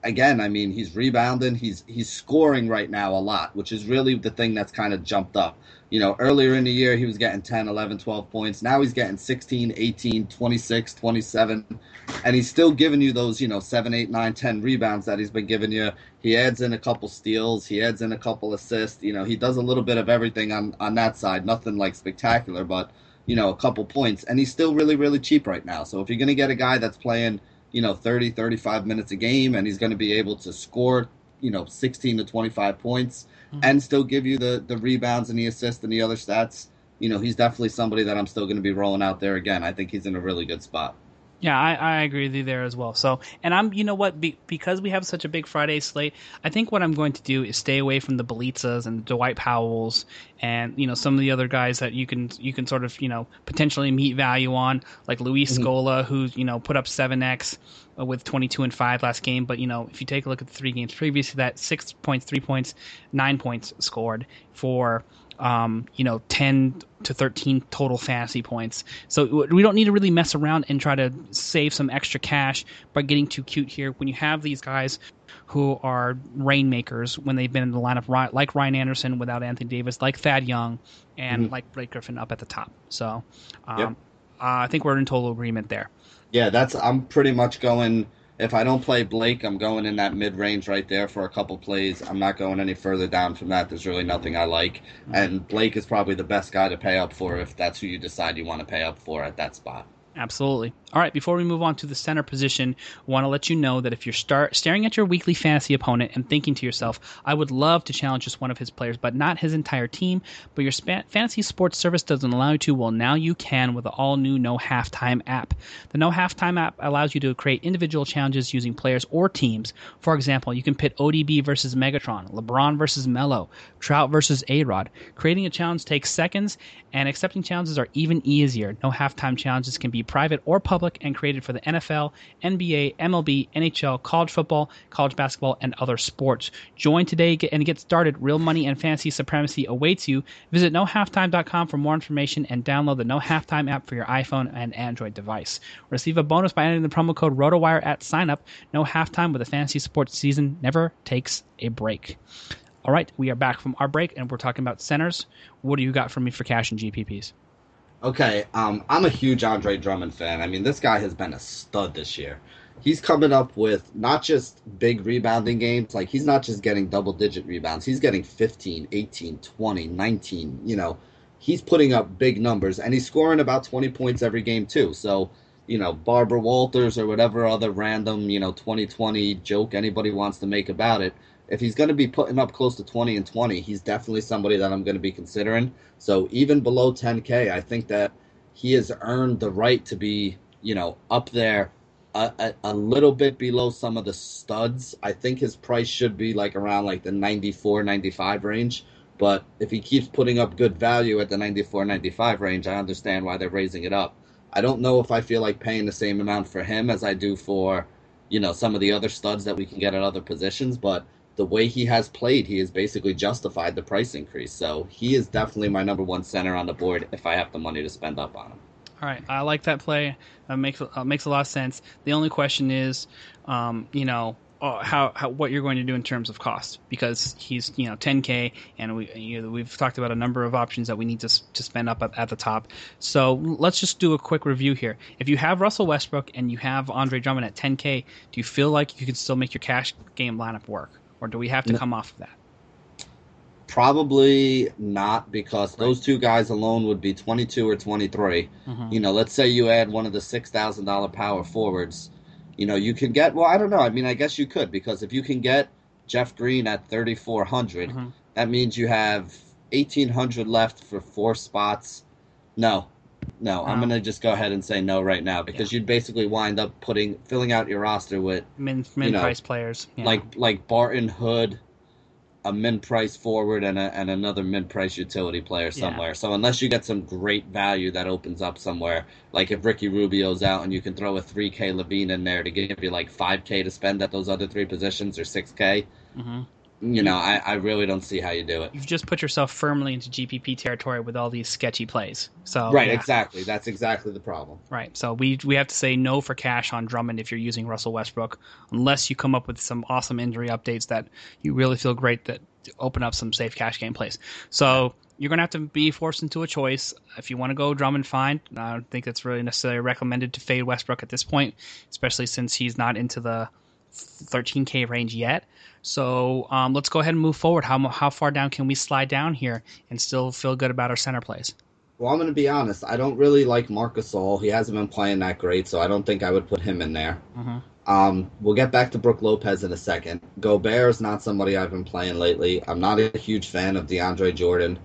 S2: again, I mean, he's rebounding. He's he's scoring right now a lot, which is really the thing that's kind of jumped up. You know, earlier in the year, he was getting 10, 11, 12 points. Now he's getting 16, 18, 26, 27. And he's still giving you those, you know, 7, 8, 9, 10 rebounds that he's been giving you. He adds in a couple steals. He adds in a couple assists. You know, he does a little bit of everything on, on that side. Nothing like spectacular, but, you know, a couple points. And he's still really, really cheap right now. So if you're going to get a guy that's playing, you know, 30, 35 minutes a game and he's going to be able to score, you know, 16 to 25 points
S1: Mhm.
S2: and still give you the, the rebounds and the assists and the other stats, you know, he's definitely somebody that I'm still going to be rolling out there again. I think he's in a really good spot.
S1: Yeah, I, I agree with you there as well. So, and I'm, you know what, Be, because we have such a big Friday slate, I think what I'm going to do is stay away from the Bjelicas and the Dwight Powells and you know some of the other guys that you can you can sort of you know potentially meet value on, like Luis
S2: Mhm.
S1: Scola, who's you know put up seven x with 22 and five last game. But you know if you take a look at the three games previous to that, six points, three points, nine points scored for um, you know, 10 to 13 total fantasy points. So we don't need to really mess around and try to save some extra cash by getting too cute here. When you have these guys who are rainmakers when they've been in the lineup, like Ryan Anderson without Anthony Davis, like Thad Young, and
S2: Mhm.
S1: like Blake Griffin up at the top. So um,
S2: Yep.
S1: uh, I think we're in total agreement there.
S2: Yeah, that's I'm pretty much going. If I don't play Blake, I'm going in that mid range right there for a couple plays. I'm not going any further down from that. There's really nothing I like, and Blake is probably the best guy to pay up for if that's who you decide you want to pay up for at that spot.
S1: Absolutely. All right, before we move on to the center position, I want to let you know that if you're start staring at your weekly fantasy opponent and thinking to yourself, I would love to challenge just one of his players, but not his entire team, but your fantasy sports service doesn't allow you to, well, now you can with the all new No Halftime app. The No Halftime app allows you to create individual challenges using players or teams. For example, you can pit ODB versus Megatron, LeBron versus Melo, Trout versus A Rod. Creating a challenge takes seconds, and accepting challenges are even easier. No halftime challenges can be private or public and created for the NFL, NBA, MLB, NHL, college football, college basketball, and other sports. Join today and get started. Real money and fantasy supremacy awaits you. Visit nohalftime.com for more information and download the No Halftime app for your iPhone and Android device. Receive a bonus by entering the promo code ROTOWIRE at signup. No halftime with the fantasy sports season never takes a break. All right, we are back from our break and we're talking about centers. What do you got for me for cash and GPPs?
S2: Okay, um, I'm a huge Andre Drummond fan. I mean, this guy has been a stud this year. He's coming up with not just big rebounding games, like he's not just getting double digit rebounds, he's getting 15, 18, 20, 19, you know. He's putting up big numbers and he's scoring about 20 points every game too. So, you know, Barbara Walters or whatever other random, you know, 2020 joke anybody wants to make about it, if he's going to be putting up close to 20 and 20, he's definitely somebody that I'm going to be considering. So even below 10K, I think that he has earned the right to be, you know, up there a, a, a little bit below some of the studs. I think his price should be like around like the 94, 95 range. But if he keeps putting up good value at the 94, 95 range, I understand why they're raising it up. I don't know if I feel like paying the same amount for him as I do for, you know, some of the other studs that we can get at other positions, but the way he has played, he has basically justified the price increase. So he is definitely my number one center on the board if I have the money to spend up on him.
S1: All right, I like that play. That makes uh, makes a lot of sense. The only question is, um, you know, uh, how, how what you're going to do in terms of cost because he's you know 10k and we you know, we've talked about a number of options that we need to to spend up at, at the top. So let's just do a quick review here. If you have Russell Westbrook and you have Andre Drummond at 10k, do you feel like you can still make your cash game lineup work, or do we have to
S2: No.
S1: come off of that?
S2: Probably not because those two guys alone would be 22 or 23.
S1: Mhm.
S2: You know, let's say you add one of the $6,000 power forwards. You know, you can get, well, I don't know. I mean, I guess you could because if you can get Jeff Green at 3,400,
S1: Mhm.
S2: that means you have 1,800 left for four spots. No, No, I'm gonna just go ahead and say no right now because you'd basically wind up putting filling out your roster with
S1: Min min
S2: You know,
S1: price players. Yeah.
S2: like like Barton Hood, a min price forward, and a, and another min price utility player somewhere. So unless you get some great value that opens up somewhere, like if Ricky Rubio's out and you can throw a three K LaVine in there to give you like five K to spend at those other three positions or six K,
S1: hmm
S2: you know, I, I really don't see how you do it.
S1: You've just put yourself firmly into GPP territory with all these sketchy plays. So
S2: right,
S1: yeah.
S2: exactly. That's exactly the problem.
S1: Right. So we we have to say no for cash on Drummond if you're using Russell Westbrook, unless you come up with some awesome injury updates that you really feel great that open up some safe cash game plays. So you're gonna have to be forced into a choice. If you want to go Drummond, fine. I don't think that's really necessarily recommended to fade Westbrook at this point, especially since he's not into the 13k range yet. So um, let's go ahead and move forward. How how far down can we slide down here and still feel good about our center plays?
S2: Well, I'm going to be honest. I don't really like Marc Gasol. He hasn't been playing that great, so I don't think I would put him in there.
S1: Mhm.
S2: Um, we'll get back to Brook Lopez in a second. Gobert is not somebody I've been playing lately. I'm not a huge fan of DeAndre Jordan.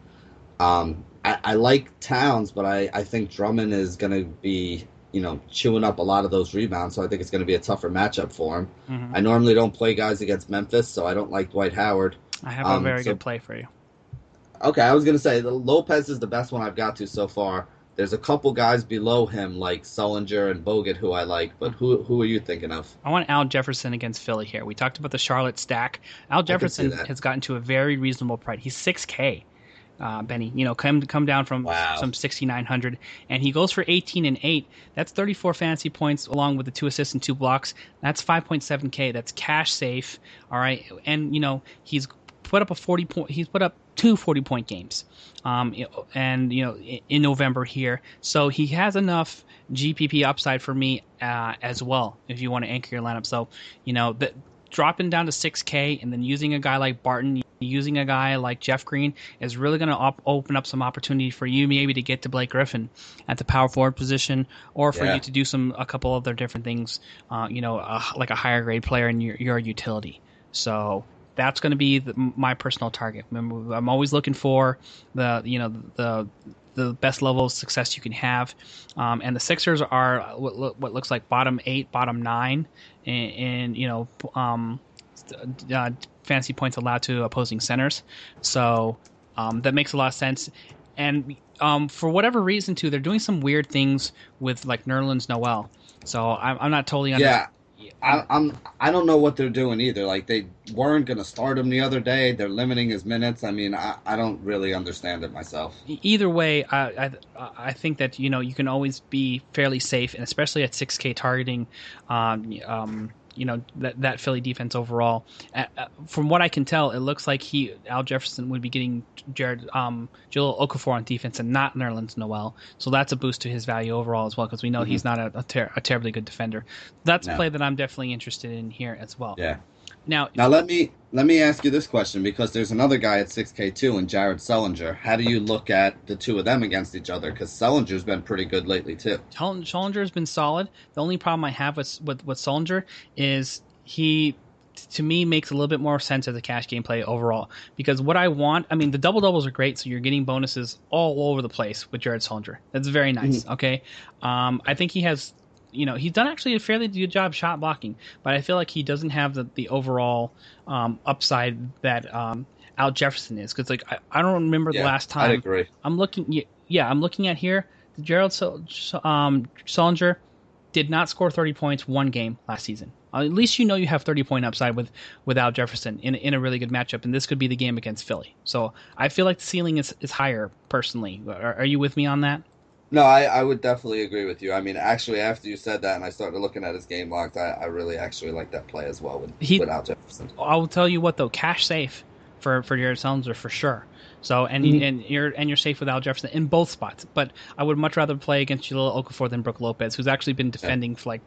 S2: Um, I, I like Towns, but I, I think Drummond is going to be, you know, chewing up a lot of those rebounds, so I think it's going to be a tougher matchup for him.
S1: Mhm.
S2: I normally don't play guys against Memphis, so I don't like Dwight Howard.
S1: I have
S2: Um,
S1: a very
S2: so-
S1: good play for you.
S2: Okay, I was gonna say the Lopez is the best one I've got to so far. There's a couple guys below him like Sullinger and Bogut who I like, but who who are you thinking of?
S1: I want Al Jefferson against Philly here. We talked about the Charlotte stack. Al Jefferson has gotten to a very reasonable price. He's 6K, uh, Benny. You know, come come down from
S2: Wow.
S1: some 6,900, and he goes for 18 and 8. That's 34 fantasy points along with the two assists and two blocks. That's 5.7K. That's cash safe. All right, and you know he's put up a 40 point. He's put up two 40 point games, um, and you know in November here. So he has enough GPP upside for me uh, as well. If you want to anchor your lineup, so you know the, dropping down to 6K and then using a guy like Barton. Using a guy like Jeff Green is really going to op- open up some opportunity for you, maybe to get to Blake Griffin at the power forward position, or for
S2: Yeah.
S1: you to do some a couple other different things. Uh, you know, uh, like a higher grade player in your, your utility. So that's going to be the, my personal target. I'm always looking for the you know the the best level of success you can have. Um, and the Sixers are what, what looks like bottom eight, bottom nine, and, in you know um, uh, fantasy points allowed to opposing centers. So um, that makes a lot of sense. And um, for whatever reason, too, they're doing some weird things with like Nerlens Noel. So I'm, I'm not totally under-
S2: Yeah, I, I'm I don't know what they're doing either. Like they weren't gonna start him the other day. They're limiting his minutes. I mean, I, I don't really understand it myself.
S1: either way, I, I I think that you know you can always be fairly safe, and especially at 6K targeting, um, um, you know that that Philly defense overall. Uh, from what I can tell, it looks like he Al Jefferson would be getting Jared um, Jahlil Okafor on defense and not Nerlens Noel, so that's a boost to his value overall as well because we know he's not a, a, ter- a terribly good defender. That's a play that I'm definitely interested in here as well.
S2: Yeah.
S1: Now,
S2: Now let me let me ask you this question because there's another guy at 6K2 and Jared Sullinger. How do you look at the two of them against each other? Because Sullinger's been pretty good lately too.
S1: Sullinger's been solid. The only problem I have with with, with Sullinger is he, to me, makes a little bit more sense as a cash gameplay overall. Because what I want, I mean, the double doubles are great, so you're getting bonuses all over the place with Jared Sullinger. That's very nice. Okay, um, I think he has. You know, he's done actually a fairly good job shot blocking, but I feel like he doesn't have the, the overall um, upside that um, Al Jefferson is. Because like I, I don't remember the last time
S2: I agree.
S1: I'm looking. yeah, Yeah, I'm looking at here. Gerald Sol- um, Sullinger did not score 30 points one game last season. At least you know you have 30 point upside with without Jefferson in in a really good matchup, and this could be the game against Philly. So I feel like the ceiling is, is higher personally. Are, are you with me on that?
S2: No, I, I would definitely agree with you. I mean, actually, after you said that and I started looking at his game logs, I, I really actually like that play as well with,
S1: He-
S2: with Al Jefferson.
S1: I will tell you what though, cash safe for for Jared Sullinger for sure. So and
S2: Mhm.
S1: and you're and you're safe with Al Jefferson in both spots. But I would much rather play against Jahlil Okafor than Brook Lopez, who's actually been defending for like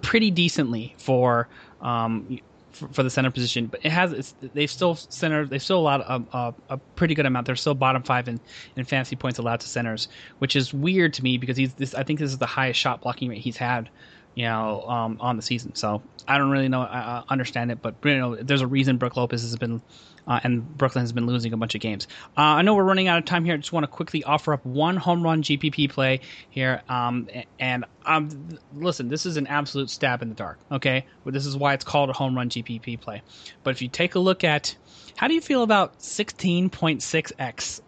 S1: pretty decently for um for, for the center position. But it has they've still center they've still a lot of uh, a pretty good amount. They're still bottom five in, in fantasy points allowed to centers, which is weird to me because he's this. I think this is the highest shot blocking rate he's had you know, um, on the season. So I don't really know, uh, understand it, but you know, there's a reason Brook Lopez has been uh, and Brooklyn has been losing a bunch of games. Uh, I know we're running out of time here. I just want to quickly offer up one home run GPP play here. Um, and um, listen, this is an absolute stab in the dark. Okay, well, this is why it's called a home run GPP play. But if you take a look at how do you feel about 16.6x,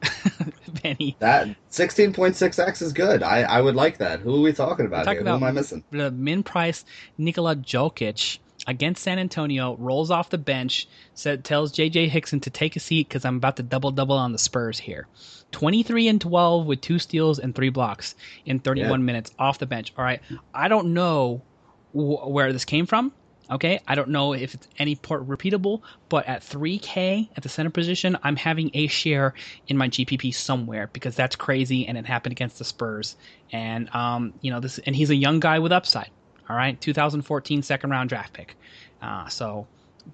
S1: Benny?
S2: That 16.6x is good. I, I would like that. Who are we talking about here? About Who am I missing?
S1: The min price Nikola Jokic against San Antonio, rolls off the bench, said tells JJ Hickson to take a seat because I'm about to double double on the Spurs here. 23 and 12 with two steals and three blocks in 31 yeah. minutes off the bench. All right, I don't know wh- where this came from. Okay, I don't know if it's any part repeatable, but at 3K at the center position, I'm having a share in my GPP somewhere because that's crazy, and it happened against the Spurs. And um, you know this, and he's a young guy with upside. All right, 2014 second round draft pick. Uh, so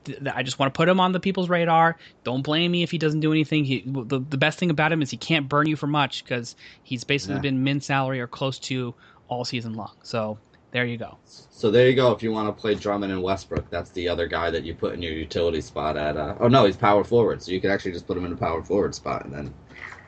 S1: th- I just want to put him on the people's radar. Don't blame me if he doesn't do anything. He, the, the best thing about him is he can't burn you for much because he's basically yeah. been min salary or close to all season long. So there you go.
S2: So there you go. If you want to play Drummond and Westbrook, that's the other guy that you put in your utility spot at. Uh, oh no, he's power forward, so you can actually just put him in a power forward spot and then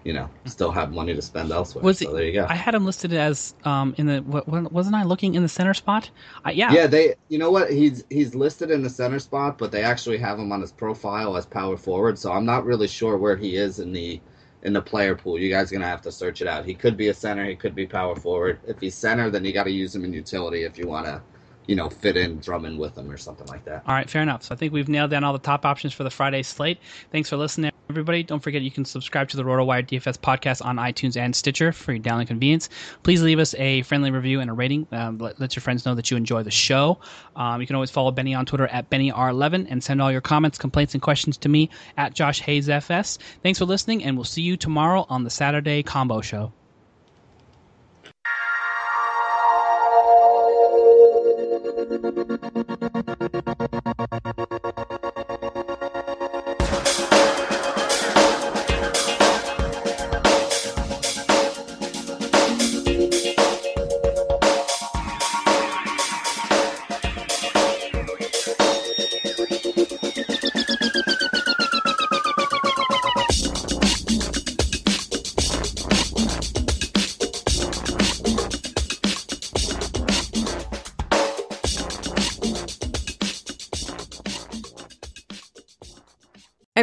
S2: you know still have money to spend elsewhere. Was so there you go.
S1: I had him listed as um in the what, wasn't I looking in the center spot? Uh, yeah.
S2: Yeah, they you know what he's he's listed in the center spot, but they actually have him on his profile as power forward. So I'm not really sure where he is in the in the player pool. You guys are gonna have to search it out. He could be a center. He could be power forward. If he's center, then you got to use him in utility if you want to you know, fit in Drummond with them or something like that.
S1: All right, fair enough. So I think we've nailed down all the top options for the Friday slate. Thanks for listening, everybody. Don't forget you can subscribe to the RotoWire DFS podcast on iTunes and Stitcher for your download convenience. Please leave us a friendly review and a rating. Um, let, let, your friends know that you enjoy the show. Um, you can always follow Benny on Twitter at BennyR11 and send all your comments, complaints, and questions to me at Josh Hayes FS. Thanks for listening, and we'll see you tomorrow on the Saturday Combo Show.